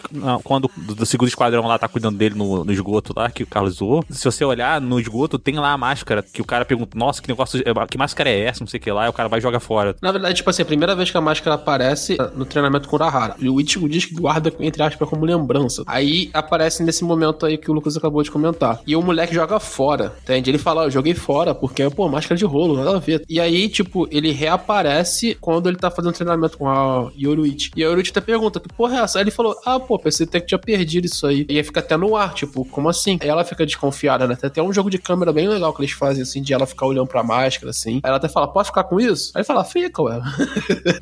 quando do, do segundo esquadrão lá tá cuidando dele no, no esgoto lá, que o Carlos zoou. Se você olhar no esgoto, tem lá a máscara, que o cara pergunta, nossa, que negócio, que máscara é essa, não sei o que lá, e o cara vai e joga fora. Na verdade, tipo assim, a primeira vez que a máscara aparece, no treinamento com o Urahara. E o Ichigo diz que guarda, entre aspas, como lembrança. Aí aparece nesse momento aí que o Lucas acabou de comentar. E o moleque joga fora, entende? Ele fala, "Ó, eu joguei fora, porque, pô, máscara de rolo, nada a ver. E aí, tipo, ele reaparece quando ele tá fazendo treinamento com a Yoruichi. E a Yoruichi até pergunta, que porra é essa? Aí ele falou, ah, pô, pensei até que tinha perdido isso aí. E aí fica até no ar, tipo, como assim? Aí ela fica desconfiada, né? Tem até um jogo de câmera bem legal que eles fazem, assim, de ela ficar olhando pra máscara, assim. Aí ela até fala, pode ficar com isso? Aí ele fala, fica, ué.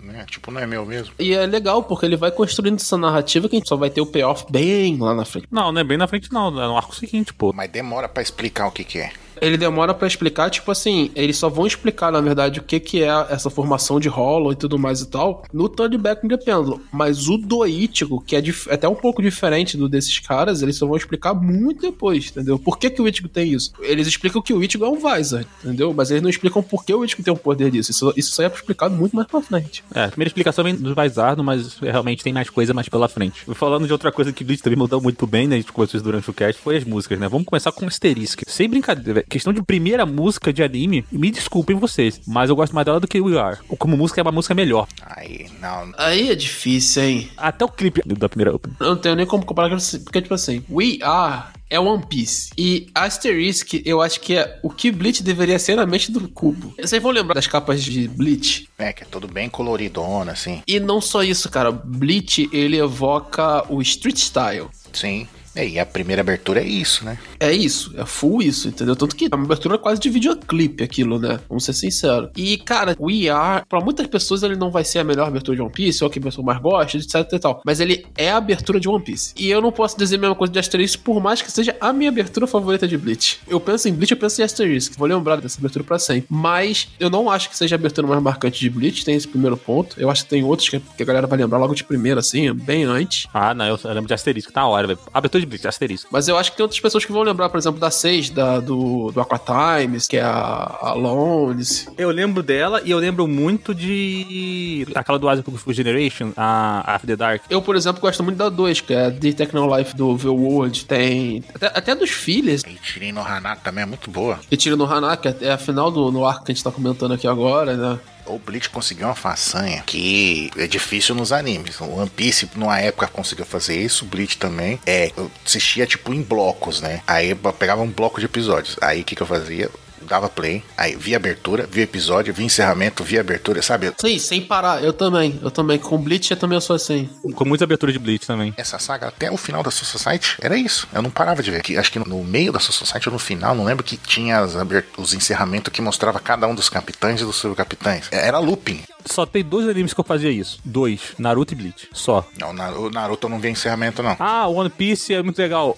Né? Tipo, não é meu mesmo. E é legal, porque ele vai construindo essa narrativa que a gente só vai ter o payoff bem lá na frente. Não, não é bem na frente, não. É no arco seguinte, pô. Mas demora pra explicar o que que é. Ele demora pra explicar, tipo assim, eles só vão explicar, na verdade, o que que é essa formação de Hollow e tudo mais e tal, no Turn Back the Pendulum. Mas o do Ichigo, que é dif- até um pouco diferente do desses caras, eles só vão explicar muito depois, entendeu? Por que que o Ichigo tem isso? Eles explicam que o Ichigo é um Visor, entendeu? Mas eles não explicam por que o Ichigo tem o poder disso. Isso, isso só é explicado muito mais pra frente. É, a primeira explicação vem do Vaisardo, mas realmente tem mais coisa mais pela frente. Falando de outra coisa que o Bleach também mudou muito pro bem, né? A gente conversou isso durante o cast, foi as músicas, né? Vamos começar com Asterisk. Sem brincadeira, velho. Questão de primeira música de anime, me desculpem vocês, mas eu gosto mais dela do que We Are. Como música é uma música melhor. Aí, não. Aí é difícil, hein? Até o clipe da primeira open. Eu não tenho nem como comparar porque, tipo assim, We Are é One Piece. E Asterisk, eu acho que é o que Bleach deveria ser na mente do Cubo. Vocês vão lembrar das capas de Bleach? É, que é tudo bem coloridona, assim. E não só isso, cara. Bleach, ele evoca o street style. Sim. É, E a primeira abertura é isso, né? É isso, é full isso, entendeu? Tanto que é uma abertura quase de videoclipe aquilo, né? Vamos ser sinceros. E, cara, o Are, pra muitas pessoas ele não vai ser a melhor abertura de One Piece, ou a que a pessoa mais gosta, etc e tal. Mas ele é a abertura de One Piece. E eu não posso dizer a mesma coisa de Asterisk, por mais que seja a minha abertura favorita de Bleach. Eu penso em Bleach, eu penso em Asterisk. Vou lembrar dessa abertura pra sempre. Mas eu não acho que seja a abertura mais marcante de Bleach, tem esse primeiro ponto. Eu acho que tem outros que a galera vai lembrar logo de primeira, assim, bem antes. Ah, não, eu, lembro de Asterisco, tá na hora, velho. Abertura de Bleach, Asterisco. Mas eu acho que tem outras pessoas que vão lembrar, por exemplo, da 6, da, do, do Aqua Times, que é a, a Lones. Eu lembro dela e eu lembro muito de. aquela do Asic Full Generation, a After the Dark. Eu, por exemplo, gosto muito da 2, que é The Techno Life do The World. Tem. Até, até dos filhos. E Tirin no também é muito boa. Que tira no Hanaka, é a final do no arco que a gente tá comentando aqui agora, né? O Bleach conseguiu uma façanha que é difícil nos animes. O One Piece, numa época, conseguiu fazer isso. O Bleach também. É, eu assistia tipo em blocos, né? Aí eu pegava um bloco de episódios. Aí o que, que eu fazia? Dava play, aí via abertura, via episódio, via encerramento, via abertura, sabe? Sim, sem parar. Eu também. Eu também. Com Bleach eu também sou assim. Com muita abertura de Bleach também. Essa saga, até o final da Soul Society, era isso. Eu não parava de ver. Que, acho que no, meio da Soul Society ou no final, não lembro que tinha as os encerramentos que mostrava cada um dos capitães e dos subcapitães. Era looping. Só tem dois animes que eu fazia isso. Dois. Naruto e Bleach. Só. Não, o Naruto eu não via encerramento, não. Ah, One Piece é muito legal.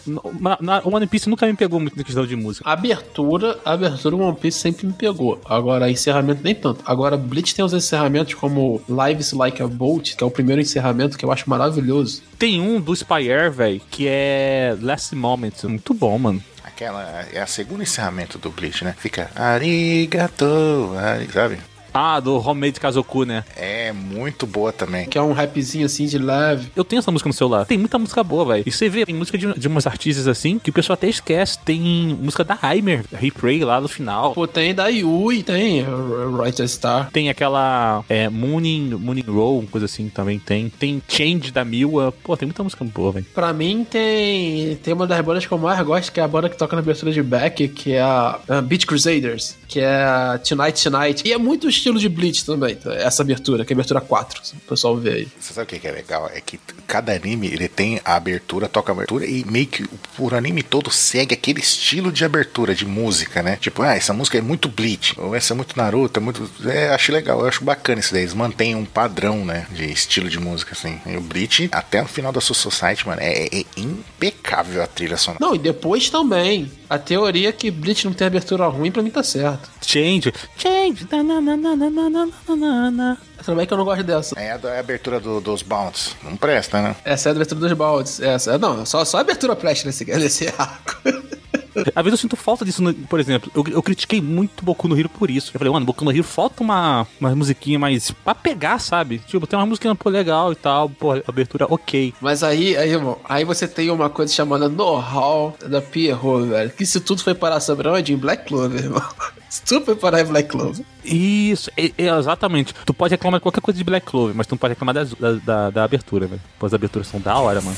Na- One Piece nunca me pegou muito na questão de música. Abertura, abertura do One Piece sempre me pegou. Agora, encerramento nem tanto. Agora, Bleach tem os encerramentos como Lives Like a Bolt, que é o primeiro encerramento que eu acho maravilhoso. Tem um do Spire, velho, que é Last Moment. Muito bom, mano. Aquela é a segunda encerramento do Bleach, né? Fica arigato, ari, sabe? Ah, do Homemade Kazoku, né? É muito boa também. Que é um rapzinho assim de leve. Eu tenho essa música no celular. Tem muita música boa, velho. E você vê, tem música de, de umas artistas assim que o pessoal até esquece. Tem música da Heimer, Replay lá no final. Pô, tem da Yui, tem Writer Star. Tem aquela é, Mooning, Mooning Roll, coisa assim também tem. Tem Change da Miwa. Pô, tem muita música boa, velho. Pra mim tem tem uma das bandas que eu mais gosto, que é a banda que toca na abertura de Beck, que é a, a Beach Crusaders, que é a Tonight Tonight. E é muito o estilo de Bleach também, tá? essa abertura, que é a abertura 4, se o pessoal vê aí. Você sabe o que é legal? É que cada anime ele tem a abertura, toca a abertura e meio que o anime todo segue aquele estilo de abertura, de música, né? Tipo, ah, essa música é muito Bleach, ou essa é muito Naruto, é muito. É, acho legal, eu acho bacana isso daí. Eles mantêm um padrão, né? De estilo de música, assim. E o Bleach, até no final da Soul Society, mano, é, é impecável a trilha sonora. Não, e depois também. A teoria é que Bleach não tem abertura ruim, pra mim tá certo. Change. Change. Também que eu não gosto dessa. É a, da- a abertura do- dos Bounds. Não presta, né? Essa é a abertura dos bounds, Essa, não, só, só a abertura presta nesse, nesse arco. Às vezes eu sinto falta disso, no- por exemplo, eu, eu critiquei muito Boku no Hero por isso. Eu falei, mano, Boku no Hero falta uma, uma musiquinha mais pra pegar, sabe? Tipo, tem uma musiquinha pô, legal e tal, pô, abertura ok. Mas aí, aí, irmão, aí você tem uma coisa chamada know-how da Pierrot, velho. Que isso tudo foi parar sobre onde? Em Black Clover, irmão. Super para Black Clover. Isso, é- é, exatamente. Tu pode reclamar de qualquer coisa de Black Clover, mas tu não pode reclamar das- da, da, da abertura, velho. Pô, as aberturas são da hora, mano.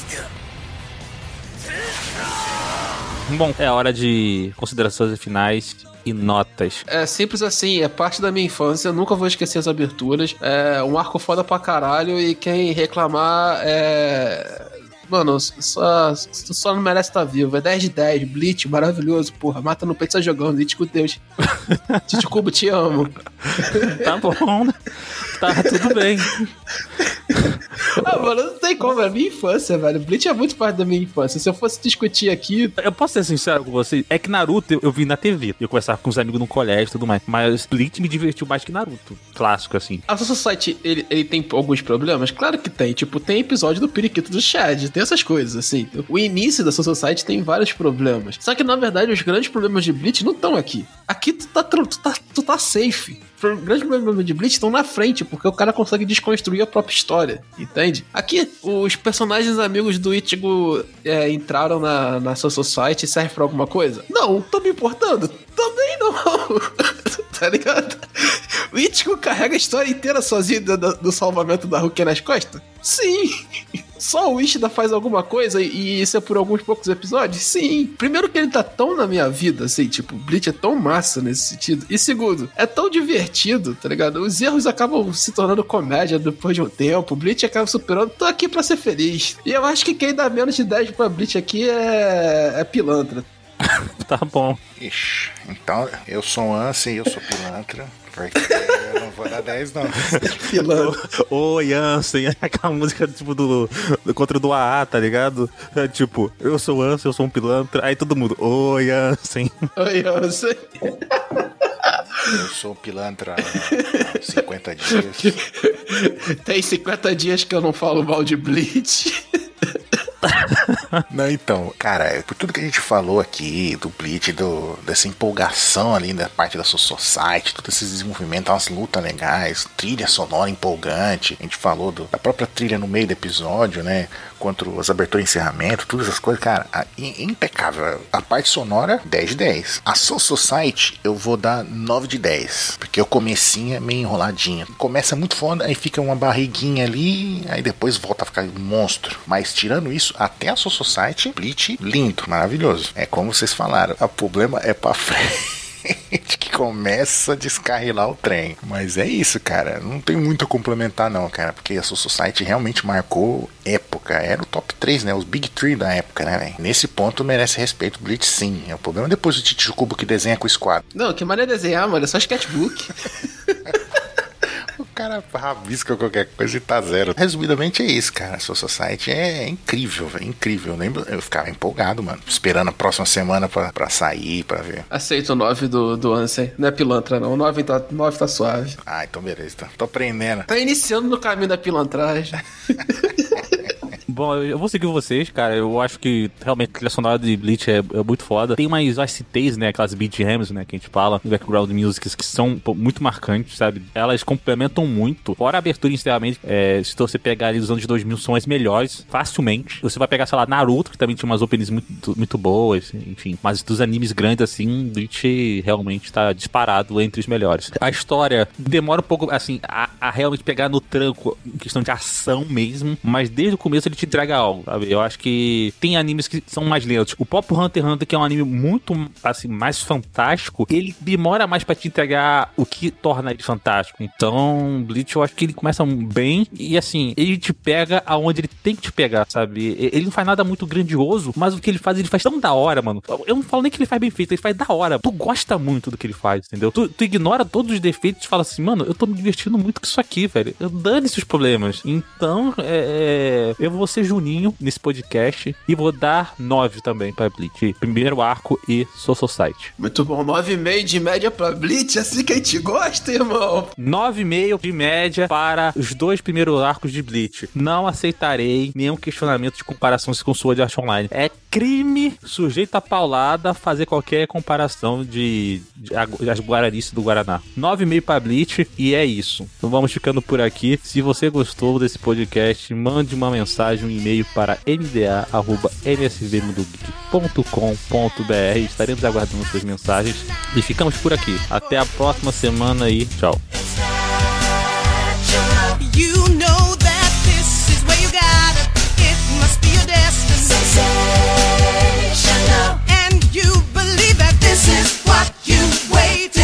Bom, é hora de considerações finais e notas. É simples assim, é parte da minha infância, eu nunca vou esquecer as aberturas. É um arco foda pra caralho e quem reclamar é. Mano, só, só não merece estar vivo. É 10 de 10, Bleach, maravilhoso, porra. Mata no peito, sai jogando. Bleach com Deus. Tito Cubo, te amo. Tá bom, né? Tá tudo bem. Ah, mano, não tem como, é minha infância, velho. Bleach é muito parte da minha infância. Se eu fosse discutir aqui. Eu posso ser sincero com você, é que Naruto eu, eu vi na TV. Eu conversava com os amigos no colégio e tudo mais. Mas Bleach me divertiu mais que Naruto. Clássico, assim. A Soul Society, ele, ele tem alguns problemas? Claro que tem. Tipo, tem episódio do Periquito do Chad, tem essas coisas, assim. O início da Soul Society tem vários problemas. Só que, na verdade, os grandes problemas de Bleach não estão aqui. Aqui tu tá, tu tá, tu tá safe. Os grandes problemas de Bleach estão na frente, porque o cara consegue desconstruir a própria história, entende? Aqui, os personagens amigos do Ichigo é, entraram na, na Soul Society e servem pra alguma coisa? Não, tô me importando? Também não. tá ligado? O Ichigo carrega a história inteira sozinho do, do- salvamento da Rukia nas costas? Sim! Só o Ishida faz alguma coisa e isso é por alguns poucos episódios? Sim! Primeiro que ele tá tão na minha vida, assim, tipo, Bleach é tão massa nesse sentido. E segundo, é tão divertido, tá ligado? Os erros acabam se tornando comédia depois de um tempo. Bleach acaba superando. Tô aqui pra ser feliz. E eu acho que quem dá menos de 10 pra Bleach aqui é, é pilantra. Tá bom. Ixi, então eu sou um Ansem e eu sou pilantra. Porque eu não vou dar 10, não. Pilantra. Ô, Jansen, aquela música tipo do, do contra o do AA, tá ligado? É, tipo, eu sou Ansem, eu sou um pilantra. Aí todo mundo, ô, Jansen. Oi, sei. Eu sou um pilantra há 50 dias. Tem 50 dias que eu não falo mal de Bleach. Não, então, cara, por tudo que a gente falou aqui, do Bleach, do, dessa empolgação ali da parte da Soul Society, todo esse desenvolvimento, umas lutas legais, trilha sonora empolgante, a gente falou do- da própria trilha no meio do episódio, né? Contra as aberturas e encerramento, todas essas coisas, cara, a- impecável. A parte sonora, 10 de 10. A Soul Society, eu vou dar 9 de 10, porque o comecinho é meio enroladinho. Começa muito foda, aí fica uma barriguinha ali, aí depois volta a ficar um monstro. Mas tirando isso, até a Soul Society, Bleach, lindo, maravilhoso. É como vocês falaram, o problema é pra frente. que começa a descarrilar o trem. Mas é isso, cara. Não tem muito a complementar, não, cara. Porque a Soul Society realmente marcou época. Era o top 3, né? Os Big 3 da época, né, velho? Nesse ponto merece respeito. Bleach, sim. É o problema depois do Titi Cubo que desenha com o esquadro. Não, que maneira desenhar, mano. É só sketchbook. O cara rabisca qualquer coisa e tá zero. Resumidamente é isso, cara. A Soul Society é incrível, velho. Incrível. Eu lembro, eu ficava empolgado, mano. Esperando a próxima semana pra, pra sair, pra ver. Aceito o 9 do, do Ansem. Não é pilantra, não. O 9 tá, 9 tá suave. Ah, então beleza. Tá. Tô aprendendo. Tá iniciando no caminho da pilantragem. Bom, eu vou seguir vocês, cara. Eu acho que realmente a trilha sonora de Bleach é, é muito foda. Tem umas OSTs, né? Aquelas BGMs, né? Que a gente fala, background musics, que são pô, muito marcantes, sabe? Elas complementam muito. Fora a abertura e encerramento, é, se você pegar ali os anos 2000, são as melhores, facilmente. Você vai pegar, sei lá, Naruto, que também tinha umas openings muito, muito boas, enfim. Mas dos animes grandes, assim, Bleach realmente tá disparado entre os melhores. A história demora um pouco, assim, a, a realmente pegar no tranco, questão de ação mesmo, mas desde o começo ele te entrega algo, sabe? Eu acho que tem animes que são mais lentos. O próprio Hunter x Hunter, que é um anime muito, assim, mais fantástico, ele demora mais pra te entregar o que torna ele fantástico. Então, Bleach, eu acho que ele começa bem e, assim, ele te pega aonde ele tem que te pegar, sabe? Ele não faz nada muito grandioso, mas o que ele faz, ele faz tão da hora, mano. Eu não falo nem que ele faz bem feito, ele faz da hora. Tu gosta muito do que ele faz, entendeu? Tu, tu ignora todos os defeitos e fala assim, mano, eu tô me divertindo muito com isso aqui, velho. Eu dane-se os problemas. Então, é, eu vou ser Juninho nesse podcast e vou dar 9 também pra Bleach. Primeiro arco e Soul Society. Muito bom. 9,5 de média pra Bleach. Assim que a gente gosta, irmão. 9,5 de média para os dois primeiros arcos de Bleach. Não aceitarei nenhum questionamento de comparação com Sword Art Online. É crime sujeito a paulada fazer qualquer comparação de, de a- as Guaranices do Guaraná. 9,5 para Bleach e é isso. Então vamos ficando por aqui. Se você gostou desse podcast, mande uma mensagem mande um e-mail para mda.msvmundogeek.com.br. Estaremos aguardando suas mensagens. E ficamos por aqui. Até a próxima semana e tchau. this is what you wait